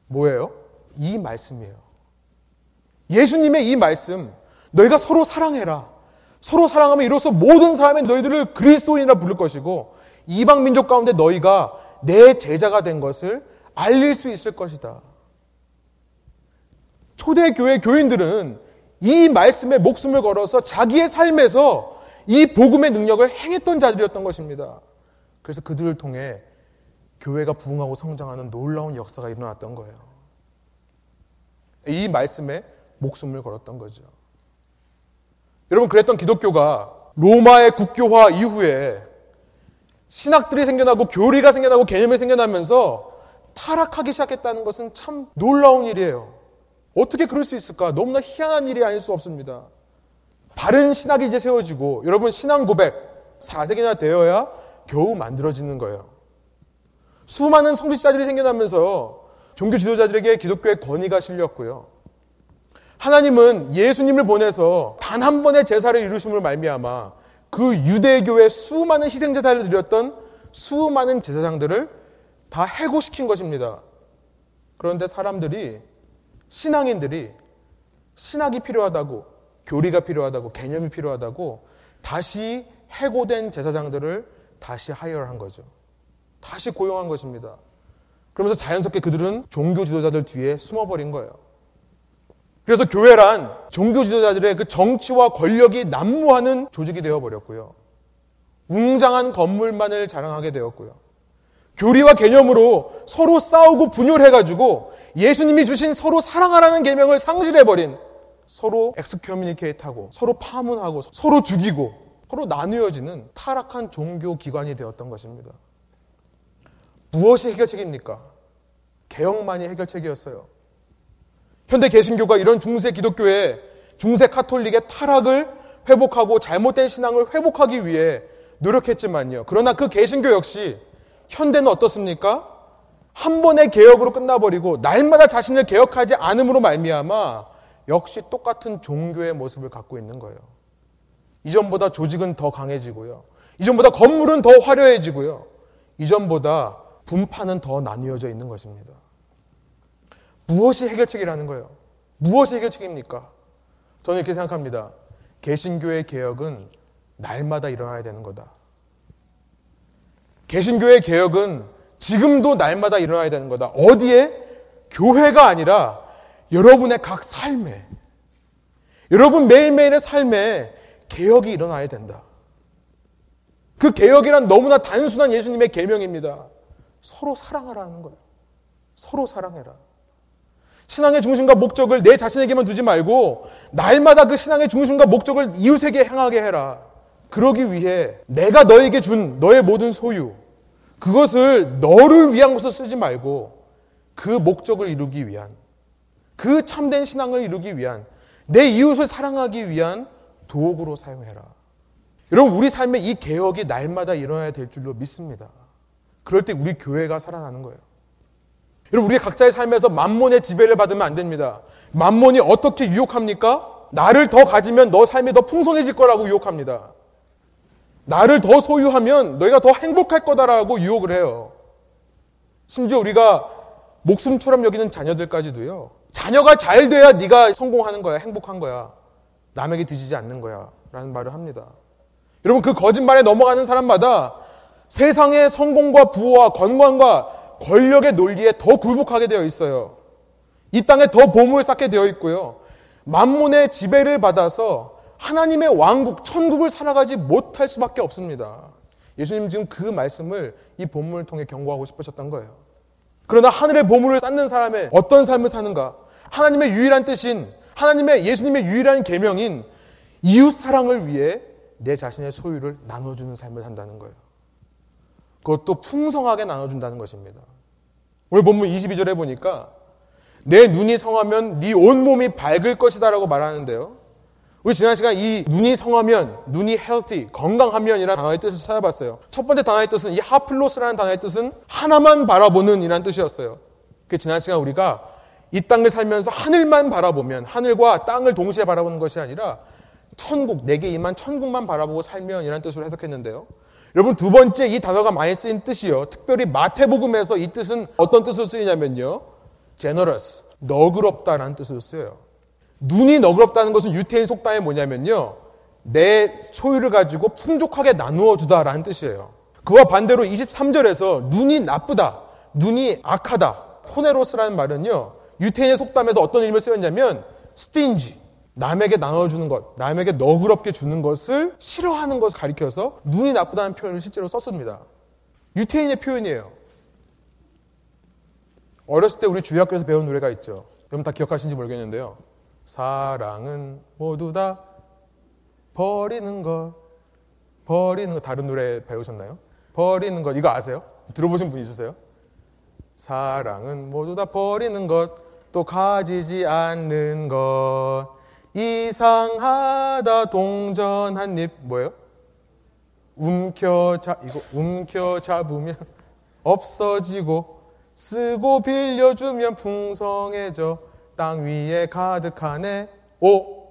뭐예요? 이 말씀이에요. 예수님의 이 말씀, 너희가 서로 사랑해라. 서로 사랑하면 이로써 모든 사람이 너희들을 그리스도인이라 부를 것이고 이방 민족 가운데 너희가 내 제자가 된 것을 알릴 수 있을 것이다. 초대 교회 교인들은 이 말씀에 목숨을 걸어서 자기의 삶에서 이 복음의 능력을 행했던 자들이었던 것입니다. 그래서 그들을 통해 교회가 부흥하고 성장하는 놀라운 역사가 일어났던 거예요. 이 말씀에 목숨을 걸었던 거죠. 여러분, 그랬던 기독교가 로마의 국교화 이후에 신학들이 생겨나고 교리가 생겨나고 개념이 생겨나면서 타락하기 시작했다는 것은 참 놀라운 일이에요. 어떻게 그럴 수 있을까? 너무나 희한한 일이 아닐 수 없습니다. 바른 신학이 이제 세워지고 여러분 신앙 고백 4세기나 되어야 겨우 만들어지는 거예요. 수많은 성직자들이 생겨나면서 종교 지도자들에게 기독교의 권위가 실렸고요. 하나님은 예수님을 보내서 단 한 번의 제사를 이루심을 말미암아 그 유대교의 수많은 희생 제사를 드렸던 수많은 제사장들을 다 해고시킨 것입니다. 그런데 사람들이 신앙인들이 신학이 필요하다고 교리가 필요하다고 개념이 필요하다고 다시 해고된 제사장들을 다시 하이어한 거죠. 다시 고용한 것입니다. 그러면서 자연스럽게 그들은 종교 지도자들 뒤에 숨어버린 거예요. 그래서 교회란 종교 지도자들의 그 정치와 권력이 난무하는 조직이 되어버렸고요. 웅장한 건물만을 자랑하게 되었고요. 교리와 개념으로 서로 싸우고 분열해가지고 예수님이 주신 서로 사랑하라는 계명을 상실해버린 서로 엑스커뮤니케이트하고 서로 파문하고 서로 죽이고 서로 나누어지는 타락한 종교 기관이 되었던 것입니다. 무엇이 해결책입니까? 개혁만이 해결책이었어요. 현대 개신교가 이런 중세 기독교의 중세 카톨릭의 타락을 회복하고 잘못된 신앙을 회복하기 위해 노력했지만요. 그러나 그 개신교 역시 현대는 어떻습니까? 한 번의 개혁으로 끝나버리고 날마다 자신을 개혁하지 않음으로 말미암아 역시 똑같은 종교의 모습을 갖고 있는 거예요. 이전보다 조직은 더 강해지고요. 이전보다 건물은 더 화려해지고요. 이전보다 분파는 더 나뉘어져 있는 것입니다. 무엇이 해결책이라는 거예요? 무엇이 해결책입니까? 저는 이렇게 생각합니다. 개신교의 개혁은 날마다 일어나야 되는 거다. 개신교의 개혁은 지금도 날마다 일어나야 되는 거다. 어디에? 교회가 아니라 여러분의 각 삶에, 여러분 매일매일의 삶에 개혁이 일어나야 된다. 그 개혁이란 너무나 단순한 예수님의 계명입니다. 서로 사랑하라는 거예요. 서로 사랑해라. 신앙의 중심과 목적을 내 자신에게만 두지 말고 날마다 그 신앙의 중심과 목적을 이웃에게 향하게 해라. 그러기 위해 내가 너에게 준 너의 모든 소유 그것을 너를 위한 것으로 쓰지 말고 그 목적을 이루기 위한 그 참된 신앙을 이루기 위한 내 이웃을 사랑하기 위한 도구로 사용해라. 여러분 우리 삶에 이 개혁이 날마다 일어나야 될 줄로 믿습니다. 그럴 때 우리 교회가 살아나는 거예요. 여러분 우리 각자의 삶에서 만몬의 지배를 받으면 안 됩니다. 만몬이 어떻게 유혹합니까? 나를 더 가지면 너 삶이 더 풍성해질 거라고 유혹합니다. 나를 더 소유하면 너희가 더 행복할 거다라고 유혹을 해요. 심지어 우리가 목숨처럼 여기는 자녀들까지도요. 자녀가 잘 돼야 네가 성공하는 거야, 행복한 거야. 남에게 뒤지지 않는 거야. 라는 말을 합니다. 여러분 그 거짓말에 넘어가는 사람마다 세상의 성공과 부와 건강과 권력의 논리에 더 굴복하게 되어 있어요. 이 땅에 더 보물을 쌓게 되어 있고요. 만문의 지배를 받아서 하나님의 왕국, 천국을 살아가지 못할 수밖에 없습니다. 예수님 지금 그 말씀을 이 본문을 통해 경고하고 싶으셨던 거예요. 그러나 하늘의 보물을 쌓는 사람의 어떤 삶을 사는가? 하나님의 유일한 뜻인 하나님의 예수님의 유일한 계명인 이웃 사랑을 위해 내 자신의 소유를 나눠주는 삶을 산다는 거예요. 그것도 풍성하게 나눠준다는 것입니다. 오늘 본문 22절에 보니까 내 눈이 성하면 네 온몸이 밝을 것이다 라고 말하는데요. 우리 지난 시간 이 눈이 성하면, 눈이 healthy, 건강하면이라는 단어의 뜻을 찾아봤어요. 첫 번째 단어의 뜻은 이 하플로스라는 단어의 뜻은 하나만 바라보는 이라는 뜻이었어요. 그 지난 시간 우리가 이 땅을 살면서 하늘만 바라보면 하늘과 땅을 동시에 바라보는 것이 아니라 천국, 내게 임한 천국만 바라보고 살면 이라는 뜻으로 해석했는데요. 여러분 두 번째 이 단어가 많이 쓰인 뜻이요. 특별히 마태복음에서 이 뜻은 어떤 뜻으로 쓰이냐면요. generous, 너그럽다라는 뜻으로 쓰여요. 눈이 너그럽다는 것은 유태인 속담이 뭐냐면요. 내 소유를 가지고 풍족하게 나누어 주다라는 뜻이에요. 그와 반대로 23절에서 눈이 나쁘다, 눈이 악하다, 포네로스라는 말은요. 유태인의 속담에서 어떤 의미를 쓰였냐면 스틴지, 남에게 나눠주는 것, 남에게 너그럽게 주는 것을 싫어하는 것을 가리켜서 눈이 나쁘다는 표현을 실제로 썼습니다. 유태인의 표현이에요. 어렸을 때 우리 주학교에서 배운 노래가 있죠. 여러분 다 기억하시는지 모르겠는데요. 사랑은 모두 다 버리는 것, 버리는 것. 다른 노래 배우셨나요? 버리는 것. 이거 아세요? 들어보신 분 있으세요? 사랑은 모두 다 버리는 것, 또 가지지 않는 것. 이상하다 동전 한 입. 뭐예요? 움켜잡 이거 움켜잡으면 없어지고 쓰고 빌려주면 풍성해져. 땅 위에 가득하네 오!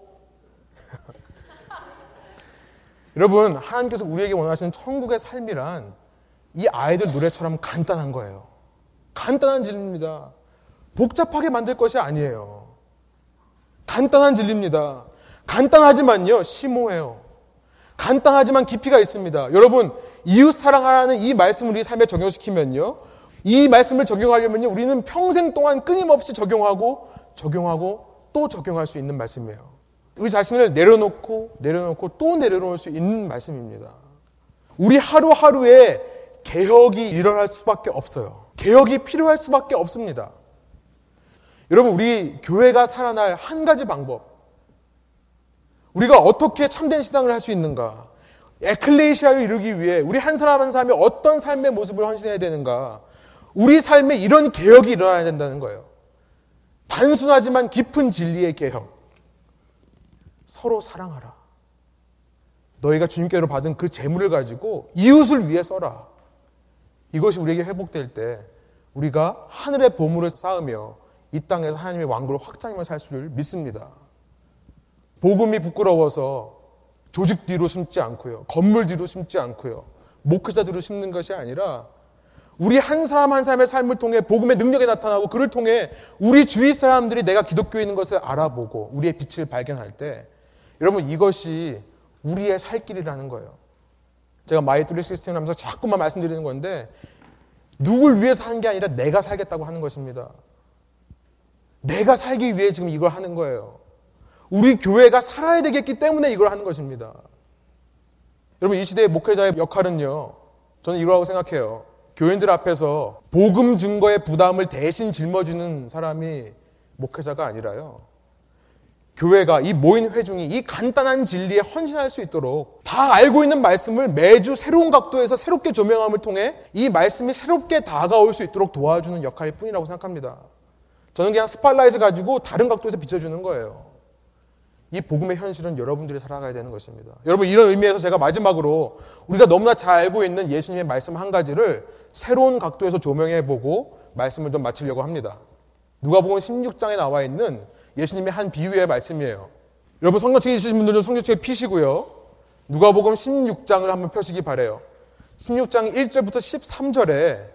여러분 하나님께서 우리에게 원하시는 천국의 삶이란 이 아이들 노래처럼 간단한 거예요. 간단한 진리입니다. 복잡하게 만들 것이 아니에요 간단한 진리입니다. 간단하지만요, 심오해요. 간단하지만 깊이가 있습니다. 여러분, 이웃 사랑하라는 이 말씀을 우리 삶에 적용시키면요, 이 말씀을 적용하려면요, 우리는 평생 동안 끊임없이 적용하고, 적용하고, 또 적용할 수 있는 말씀이에요. 우리 자신을 내려놓고, 내려놓고, 또 내려놓을 수 있는 말씀입니다. 우리 하루하루에 개혁이 일어날 수밖에 없어요. 개혁이 필요할 수밖에 없습니다. 여러분, 우리 교회가 살아날 한 가지 방법. 우리가 어떻게 참된 신앙을 할 수 있는가? 에클레시아를 이루기 위해 우리 한 사람 한 사람이 어떤 삶의 모습을 헌신해야 되는가? 우리 삶에 이런 개혁이 일어나야 된다는 거예요. 단순하지만 깊은 진리의 개혁. 서로 사랑하라. 너희가 주님께로 받은 그 재물을 가지고 이웃을 위해 써라. 이것이 우리에게 회복될 때 우리가 하늘의 보물을 쌓으며 이 땅에서 하나님의 왕국을 확장하며 살 수를 믿습니다. 복음이 부끄러워서 조직 뒤로 숨지 않고요. 건물 뒤로 숨지 않고요. 목회자 뒤로 숨는 것이 아니라 우리 한 사람 한 사람의 삶을 통해 복음의 능력이 나타나고 그를 통해 우리 주위 사람들이 내가 기독교인인 것을 알아보고 우리의 빛을 발견할 때 여러분 이것이 우리의 살 길이라는 거예요. 제가 마이트리 시스템 하면서 자꾸만 말씀드리는 건데 누굴 위해서 하는 게 아니라 내가 살겠다고 하는 것입니다. 내가 살기 위해 지금 이걸 하는 거예요. 우리 교회가 살아야 되겠기 때문에 이걸 하는 것입니다. 여러분 이 시대의 목회자의 역할은요. 저는 이거라고 생각해요. 교인들 앞에서 복음 증거의 부담을 대신 짊어지는 사람이 목회자가 아니라요. 교회가 이 모인 회중이 이 간단한 진리에 헌신할 수 있도록 다 알고 있는 말씀을 매주 새로운 각도에서 새롭게 조명함을 통해 이 말씀이 새롭게 다가올 수 있도록 도와주는 역할일 뿐이라고 생각합니다. 저는 그냥 스팔라이트 가지고 다른 각도에서 비춰주는 거예요. 이 복음의 현실은 여러분들이 살아가야 되는 것입니다. 여러분 이런 의미에서 제가 마지막으로 우리가 너무나 잘 알고 있는 예수님의 말씀 한 가지를 새로운 각도에서 조명해 보고 말씀을 좀 마치려고 합니다. 누가복음 16장에 나와 있는 예수님의 한 비유의 말씀이에요. 여러분 성경책 있으신 분들은 성경책 피시고요. 누가복음 16장을 한번 펴시기 바래요. 16장 1절부터 13절에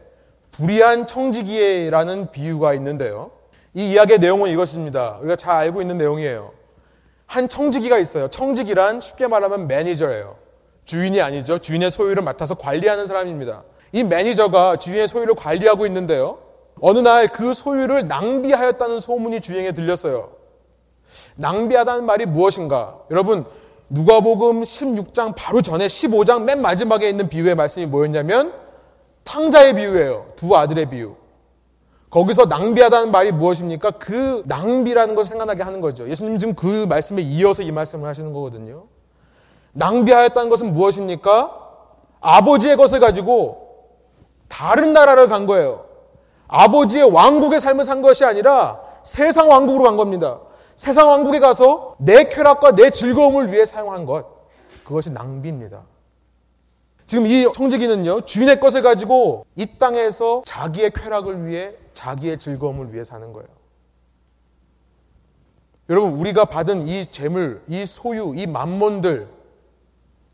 불의한 청지기라는 비유가 있는데요. 이 이야기의 내용은 이것입니다. 우리가 잘 알고 있는 내용이에요. 한 청지기가 있어요. 청지기란 쉽게 말하면 매니저예요. 주인이 아니죠. 주인의 소유를 맡아서 관리하는 사람입니다. 이 매니저가 주인의 소유를 관리하고 있는데요. 어느 날 그 소유를 낭비하였다는 소문이 주인에게 들렸어요. 낭비하다는 말이 무엇인가? 여러분, 누가복음 16장 바로 전에 15장 맨 마지막에 있는 비유의 말씀이 뭐였냐면 탕자의 비유예요. 두 아들의 비유. 거기서 낭비하다는 말이 무엇입니까? 그 낭비라는 것을 생각나게 하는 거죠. 예수님 지금 그 말씀에 이어서 이 말씀을 하시는 거거든요. 낭비하였다는 것은 무엇입니까? 아버지의 것을 가지고 다른 나라를 간 거예요. 아버지의 왕국의 삶을 산 것이 아니라 세상 왕국으로 간 겁니다. 세상 왕국에 가서 내 쾌락과 내 즐거움을 위해 사용한 것. 그것이 낭비입니다. 지금 이 청지기는요, 주인의 것을 가지고 이 땅에서 자기의 쾌락을 위해 자기의 즐거움을 위해 사는 거예요. 여러분, 우리가 받은 이 재물, 이 소유, 이 만몬들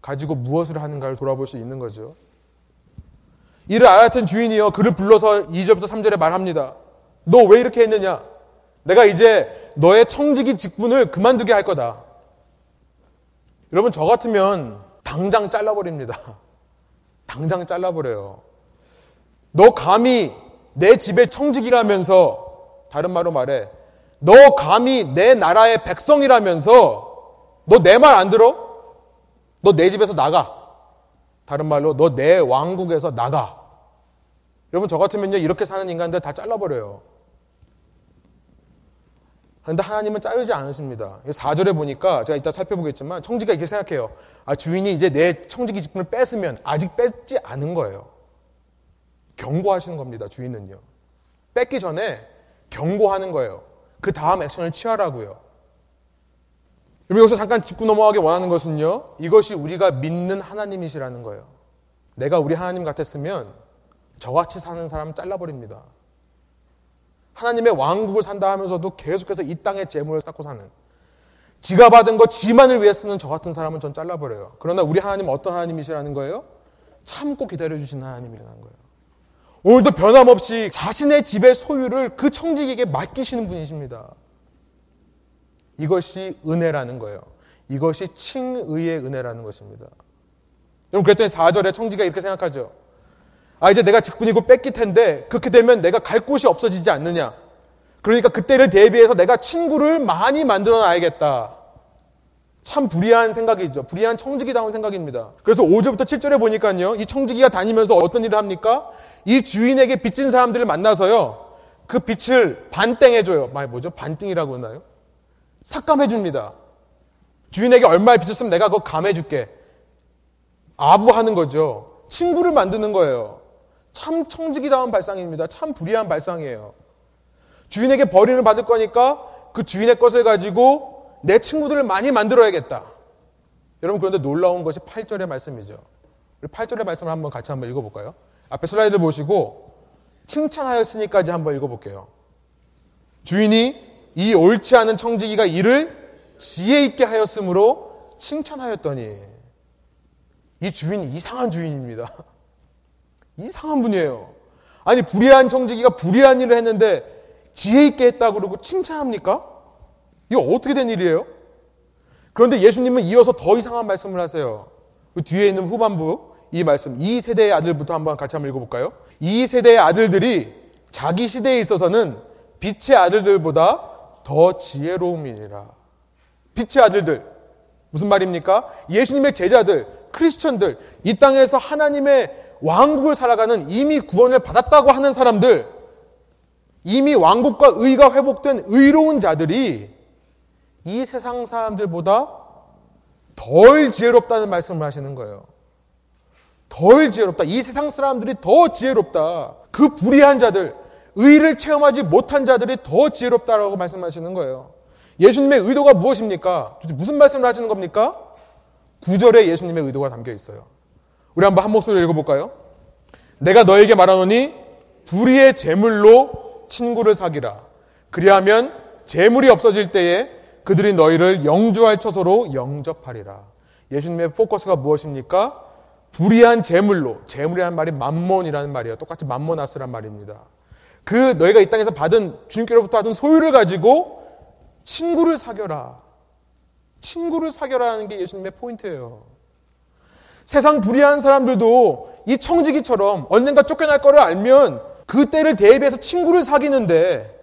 가지고 무엇을 하는가를 돌아볼 수 있는 거죠. 이를 알아챈 주인이요, 그를 불러서 2절부터 3절에 말합니다. 너 왜 이렇게 했느냐? 내가 이제 너의 청지기 직분을 그만두게 할 거다. 여러분, 저 같으면 당장 잘라버립니다. 당장 잘라버려요. 너 감히 내 집의 청직이라면서 다른 말로 말해 너 감히 내 나라의 백성이라면서 너 내 말 안 들어? 너 내 집에서 나가. 다른 말로 너 내 왕국에서 나가. 여러분 저 같으면요 이렇게 사는 인간들 다 잘라버려요. 그런데 하나님은 자르지 않으십니다. 4절에 보니까 제가 이따 살펴보겠지만 청지가 이렇게 생각해요. 아 주인이 이제 내 청지기 직분을 뺐으면 아직 뺐지 않은 거예요. 경고하시는 겁니다. 주인은요. 뺏기 전에 경고하는 거예요. 그 다음 액션을 취하라고요. 여러분 여기서 잠깐 짚고 넘어가기 원하는 것은요. 이것이 우리가 믿는 하나님이시라는 거예요. 내가 우리 하나님 같았으면 저같이 사는 사람 잘라버립니다. 하나님의 왕국을 산다 하면서도 계속해서 이 땅에 재물을 쌓고 사는 지가 받은 것 지만을 위해 쓰는 저 같은 사람은 전 잘라버려요. 그러나 우리 하나님은 어떤 하나님이시라는 거예요? 참고 기다려주시는 하나님이라는 거예요. 오늘도 변함없이 자신의 집의 소유를 그 청직에게 맡기시는 분이십니다. 이것이 은혜라는 거예요. 이것이 칭의의 은혜라는 것입니다. 여러분 그랬더니 4절에 청지가 이렇게 생각하죠. 아 이제 내가 직분이고 뺏길 텐데 그렇게 되면 내가 갈 곳이 없어지지 않느냐. 그러니까 그때를 대비해서 내가 친구를 많이 만들어 놔야겠다. 참 불의한 생각이죠. 불의한 청지기다운 생각입니다. 그래서 5절부터 7절에 보니까요. 이 청지기가 다니면서 어떤 일을 합니까? 이 주인에게 빚진 사람들을 만나서요. 그 빚을 반땡해줘요. 말 뭐죠? 반띵이라고 하나요? 삭감해줍니다. 주인에게 얼마를 빚었으면 내가 그거 감해줄게. 아부하는 거죠. 친구를 만드는 거예요. 참 청지기다운 발상입니다. 참 불의한 발상이에요. 주인에게 벌인을 받을 거니까 그 주인의 것을 가지고 내 친구들을 많이 만들어야겠다. 여러분 그런데 놀라운 것이 8절의 말씀이죠. 우리 8절의 말씀을 한번 같이 한번 읽어볼까요? 앞에 슬라이드 보시고 칭찬하였으니까지 한번 읽어볼게요. 주인이 이 옳지 않은 청지기가 이를 지혜 있게 하였으므로 칭찬하였더니 이 주인 이상한 주인입니다. 이상한 분이에요. 아니 불의한 청지기가 불의한 일을 했는데 지혜 있게 했다 그러고 칭찬합니까? 이거 어떻게 된 일이에요? 그런데 예수님은 이어서 더 이상한 말씀을 하세요. 그 뒤에 있는 후반부 이 말씀 이 세대의 아들부터 한번 같이 한번 읽어볼까요? 이 세대의 아들들이 자기 시대에 있어서는 빛의 아들들보다 더 지혜로움이니라. 빛의 아들들 무슨 말입니까? 예수님의 제자들 크리스천들 이 땅에서 하나님의 왕국을 살아가는 이미 구원을 받았다고 하는 사람들 이미 왕국과 의가 회복된 의로운 자들이 이 세상 사람들보다 덜 지혜롭다는 말씀을 하시는 거예요. 덜 지혜롭다. 이 세상 사람들이 더 지혜롭다. 그 불의한 자들, 의를 체험하지 못한 자들이 더 지혜롭다라고 말씀하시는 거예요. 예수님의 의도가 무엇입니까? 무슨 말씀을 하시는 겁니까? 구절에 예수님의 의도가 담겨 있어요. 우리 한번 한 목소리 읽어볼까요? 내가 너에게 말하노니 불의의 재물로 친구를 사기라. 그리하면 재물이 없어질 때에 그들이 너희를 영주할 처소로 영접하리라. 예수님의 포커스가 무엇입니까? 불의한 재물로, 재물이라는 말이 만몬이라는 말이에요. 똑같이 만모나스란 말입니다. 그 너희가 이 땅에서 받은 주님께로부터 받은 소유를 가지고 친구를 사겨라. 친구를 사겨라는 게 예수님의 포인트예요. 세상 불의한 사람들도 이 청지기처럼 언젠가 쫓겨날 거를 알면 그 때를 대비해서 친구를 사귀는데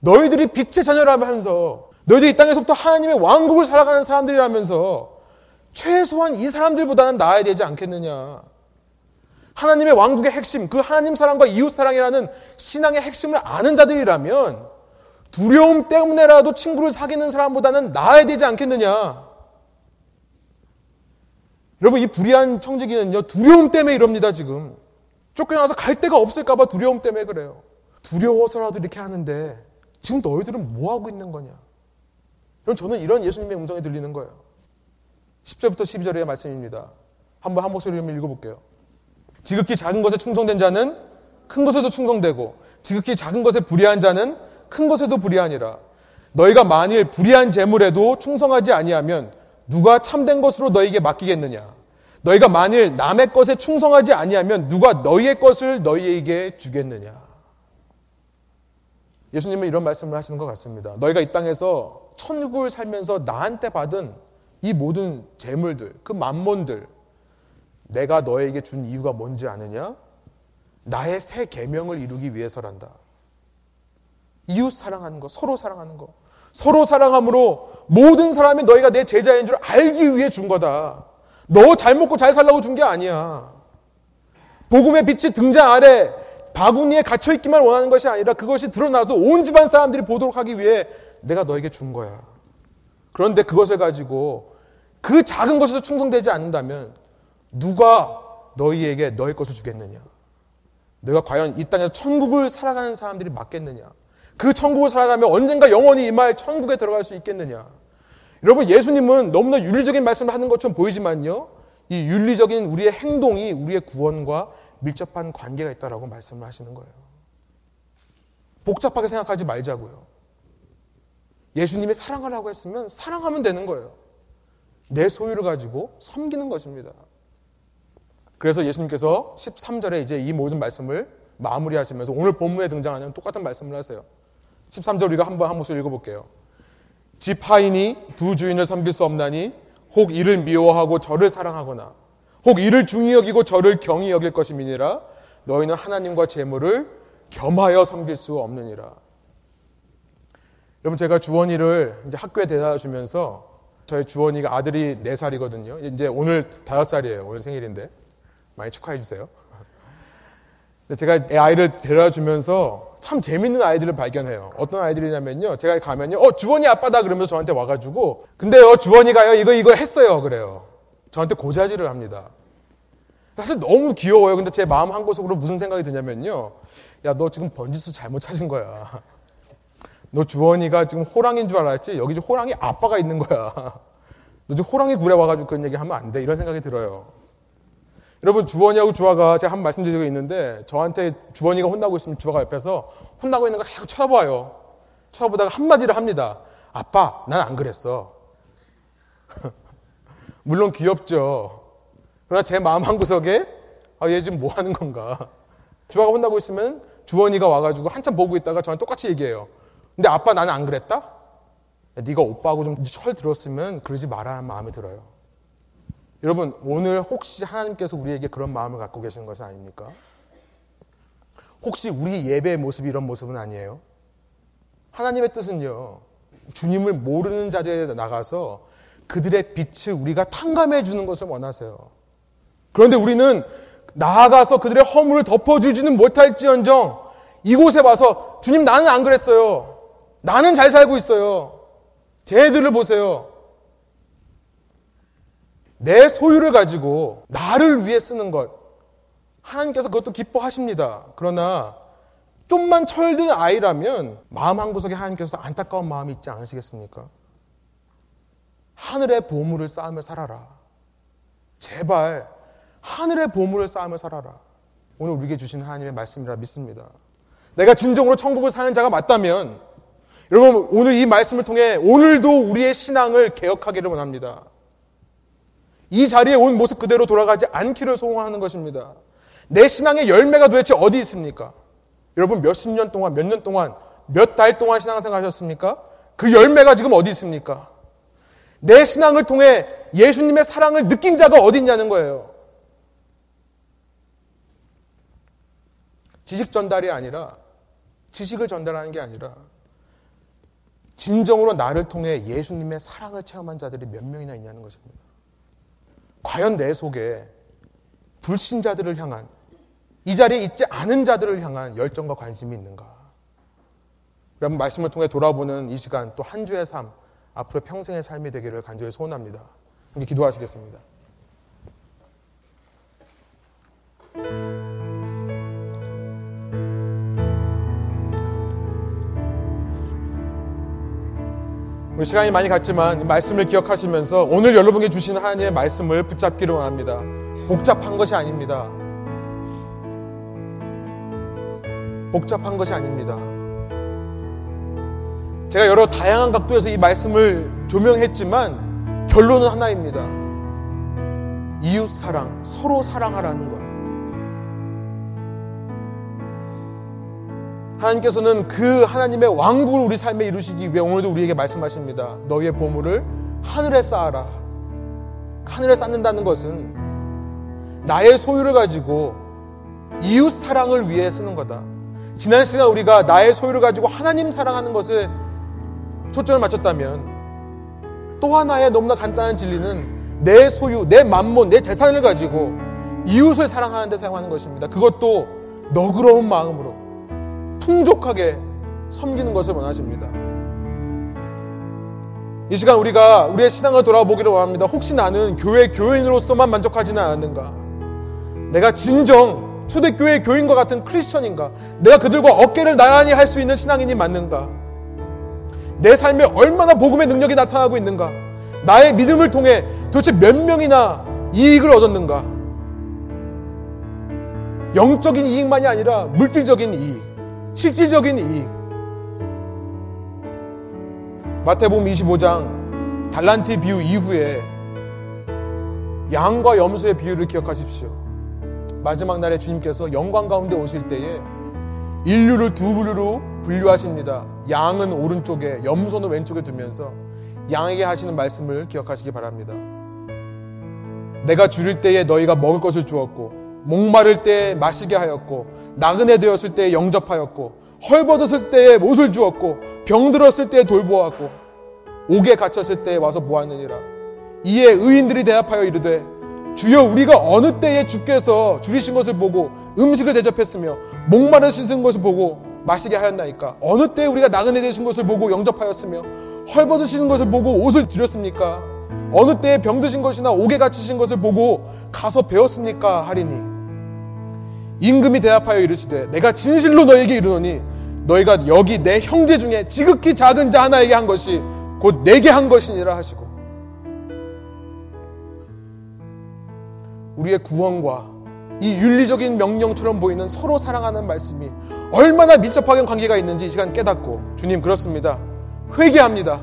너희들이 빛의 자녀라면서 너희들 이 땅에서부터 하나님의 왕국을 살아가는 사람들이라면서 최소한 이 사람들보다는 나아야 되지 않겠느냐. 하나님의 왕국의 핵심, 그 하나님 사랑과 이웃 사랑이라는 신앙의 핵심을 아는 자들이라면 두려움 때문에라도 친구를 사귀는 사람보다는 나아야 되지 않겠느냐. 여러분, 이 불의한 청지기는요, 두려움 때문에 이럽니다, 지금. 쫓겨나서 갈 데가 없을까봐 두려움 때문에 그래요. 두려워서라도 이렇게 하는데, 지금 너희들은 뭐 하고 있는 거냐? 그럼 저는 이런 예수님의 음성이 들리는 거예요. 10절부터 12절의 말씀입니다. 한번 한 목소리로 읽어볼게요. 지극히 작은 것에 충성된 자는 큰 것에도 충성되고, 지극히 작은 것에 불의한 자는 큰 것에도 불의하니라. 너희가 만일 불의한 재물에도 충성하지 아니하면 누가 참된 것으로 너희에게 맡기겠느냐? 너희가 만일 남의 것에 충성하지 아니하면 누가 너희의 것을 너희에게 주겠느냐? 예수님은 이런 말씀을 하시는 것 같습니다. 너희가 이 땅에서 천국을 살면서 나한테 받은 이 모든 재물들, 그 만몬들, 내가 너에게 준 이유가 뭔지 아느냐? 나의 새 계명을 이루기 위해서란다. 이웃 사랑하는 거, 서로 사랑하는 거. 서로 사랑함으로 모든 사람이 너희가 내 제자인 줄 알기 위해 준 거다. 너 잘 먹고 잘 살라고 준 게 아니야. 복음의 빛이 등장 아래 바구니에 갇혀 있기만 원하는 것이 아니라 그것이 드러나서 온 집안 사람들이 보도록 하기 위해 내가 너에게 준 거야. 그런데 그것을 가지고 그 작은 것에서 충성되지 않는다면 누가 너희에게 너희 것을 주겠느냐? 내가 과연 이 땅에서 천국을 살아가는 사람들이 맞겠느냐? 그 천국을 살아가면 언젠가 영원히 임할 천국에 들어갈 수 있겠느냐? 여러분, 예수님은 너무나 윤리적인 말씀을 하는 것처럼 보이지만요. 이 윤리적인 우리의 행동이 우리의 구원과 밀접한 관계가 있다라고 말씀을 하시는 거예요. 복잡하게 생각하지 말자고요. 예수님이 사랑하라고 했으면 사랑하면 되는 거예요. 내 소유를 가지고 섬기는 것입니다. 그래서 예수님께서 13절에 이제 이 모든 말씀을 마무리하시면서 오늘 본문에 등장하는 똑같은 말씀을 하세요. 13절 우리가 한번 한 목소리 읽어볼게요. 집 하인이 두 주인을 섬길 수 없나니 혹 이를 미워하고 저를 사랑하거나 혹 이를 중히 여기고 저를 경히 여길 것임이니라 너희는 하나님과 재물을 겸하여 섬길 수 없느니라. 여러분 제가 주원이를 이제 학교에 데려다 주면서 저희 주원이가 아들이 4살이거든요. 이제 오늘 5살이에요. 오늘 생일인데 많이 축하해 주세요. 제가 아이를 데려다 주면서 참 재밌는 아이들을 발견해요. 어떤 아이들이냐면요. 제가 가면요. 어, 주원이 아빠다 그러면서 저한테 와가지고 근데요, 주원이가요, 이거, 이거 했어요. 그래요. 저한테 고자질을 합니다. 사실 너무 귀여워요. 근데 제 마음 한구석으로 무슨 생각이 드냐면요. 야, 너 지금 번지수 잘못 찾은 거야. 너 주원이가 지금 호랑인 줄 알았지? 여기 호랑이 아빠가 있는 거야. 너 호랑이 굴에 와가지고 그런 얘기 하면 안 돼. 이런 생각이 들어요. 여러분 주원이하고 주아가 제가 한번 말씀 드린 적이 있는데 저한테 주원이가 혼나고 있으면 주아가 옆에서 혼나고 있는 거 계속 쳐다봐요. 쳐다보다가 한마디를 합니다. 아빠, 난 안 그랬어. 물론 귀엽죠. 그러나 제 마음 한구석에 아, 얘 지금 뭐 하는 건가. 주아가 혼나고 있으면 주원이가 와가지고 한참 보고 있다가 저한테 똑같이 얘기해요. 근데 아빠 나는 안 그랬다? 네가 오빠하고 좀 철 들었으면 그러지 마라 마음이 들어요. 여러분 오늘 혹시 하나님께서 우리에게 그런 마음을 갖고 계시는 것은 아닙니까? 혹시 우리 예배의 모습이 이런 모습은 아니에요? 하나님의 뜻은요. 주님을 모르는 자리에 나가서 그들의 빛을 우리가 탕감해 주는 것을 원하세요. 그런데 우리는 나아가서 그들의 허물을 덮어주지는 못할지언정 이곳에 와서 주님 나는 안 그랬어요. 나는 잘 살고 있어요. 쟤들을 보세요. 내 소유를 가지고 나를 위해 쓰는 것. 하나님께서 그것도 기뻐하십니다. 그러나 좀만 철든 아이라면 마음 한구석에 하나님께서 안타까운 마음이 있지 않으시겠습니까? 하늘의 보물을 쌓으며 살아라. 제발 하늘의 보물을 쌓으며 살아라. 오늘 우리에게 주신 하나님의 말씀이라 믿습니다. 내가 진정으로 천국을 사는 자가 맞다면 여러분 오늘 이 말씀을 통해 오늘도 우리의 신앙을 개혁하기를 원합니다. 이 자리에 온 모습 그대로 돌아가지 않기를 소원하는 것입니다. 내 신앙의 열매가 도대체 어디 있습니까? 여러분 몇십 년 동안, 몇 년 동안, 몇 달 동안 신앙생활 하셨습니까? 그 열매가 지금 어디 있습니까? 내 신앙을 통해 예수님의 사랑을 느낀 자가 어디 있냐는 거예요. 지식 전달이 아니라 지식을 전달하는 게 아니라 진정으로 나를 통해 예수님의 사랑을 체험한 자들이 몇 명이나 있냐는 것입니다. 과연 내 속에 불신자들을 향한 이 자리에 있지 않은 자들을 향한 열정과 관심이 있는가? 여러분 말씀을 통해 돌아보는 이 시간 또 한 주의 삶 앞으로 평생의 삶이 되기를 간절히 소원합니다. 함께 기도하시겠습니다. 시간이 많이 갔지만 말씀을 기억하시면서 오늘 여러분께 주신 하나님의 말씀을 붙잡기를 원합니다. 복잡한 것이 아닙니다. 복잡한 것이 아닙니다. 제가 여러 다양한 각도에서 이 말씀을 조명했지만 결론은 하나입니다. 이웃 사랑, 서로 사랑하라는 것. 하나님께서는 그 하나님의 왕국을 우리 삶에 이루시기 위해 오늘도 우리에게 말씀하십니다. 너희의 보물을 하늘에 쌓아라. 하늘에 쌓는다는 것은 나의 소유를 가지고 이웃 사랑을 위해 쓰는 거다. 지난 시간 우리가 나의 소유를 가지고 하나님 사랑하는 것을 초점을 맞췄다면 또 하나의 너무나 간단한 진리는 내 소유, 내 만몬, 내 재산을 가지고 이웃을 사랑하는 데 사용하는 것입니다. 그것도 너그러운 마음으로 풍족하게 섬기는 것을 원하십니다. 이 시간 우리가 우리의 신앙을 돌아보기를 원합니다. 혹시 나는 교회 교인으로서만 만족하지는 않았는가? 내가 진정 초대교회 교인과 같은 크리스천인가? 내가 그들과 어깨를 나란히 할 수 있는 신앙인이 맞는가? 내 삶에 얼마나 복음의 능력이 나타나고 있는가? 나의 믿음을 통해 도대체 몇 명이나 이익을 얻었는가? 영적인 이익만이 아니라 물질적인 이익. 실질적인 이익. 마태복음 25장 달란트 비유 이후에 양과 염소의 비유를 기억하십시오. 마지막 날에 주님께서 영광 가운데 오실 때에 인류를 두 부류로 분류하십니다. 양은 오른쪽에, 염소는 왼쪽에 두면서 양에게 하시는 말씀을 기억하시기 바랍니다. 내가 줄일 때에 너희가 먹을 것을 주었고 목마를 때 마시게 하였고 나그네 되었을 때 영접하였고 헐벗었을 때에 못을 주었고 병들었을 때에 돌보았고 옥에 갇혔을 때에 와서 보았느니라. 이에 의인들이 대답하여 이르되 주여 우리가 어느 때에 주께서 줄이신 것을 보고 음식을 대접했으며 목마르신 것을 보고 마시게 하였나이까? 어느 때에 우리가 나그네 되신 것을 보고 영접하였으며 헐벗으시는 것을 보고 옷을 드렸습니까? 어느 때에 병드신 것이나 옥에 갇히신 것을 보고 가서 배웠습니까? 하리니 임금이 대답하여 이르시되 내가 진실로 너에게 이르노니 너희가 여기 내 형제 중에 지극히 작은 자 하나에게 한 것이 곧 내게 한 것이니라 하시고 우리의 구원과 이 윤리적인 명령처럼 보이는 서로 사랑하는 말씀이 얼마나 밀접하게 관계가 있는지 이 시간 깨닫고 주님 그렇습니다. 회개합니다.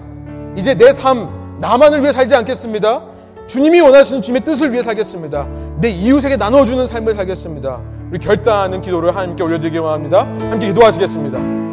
이제 내 삶 나만을 위해 살지 않겠습니다. 주님이 원하시는 주님의 뜻을 위해 살겠습니다. 내 이웃에게 나눠주는 삶을 살겠습니다. 우리 결단하는 기도를 함께 올려드리기 원합니다. 함께 기도하시겠습니다.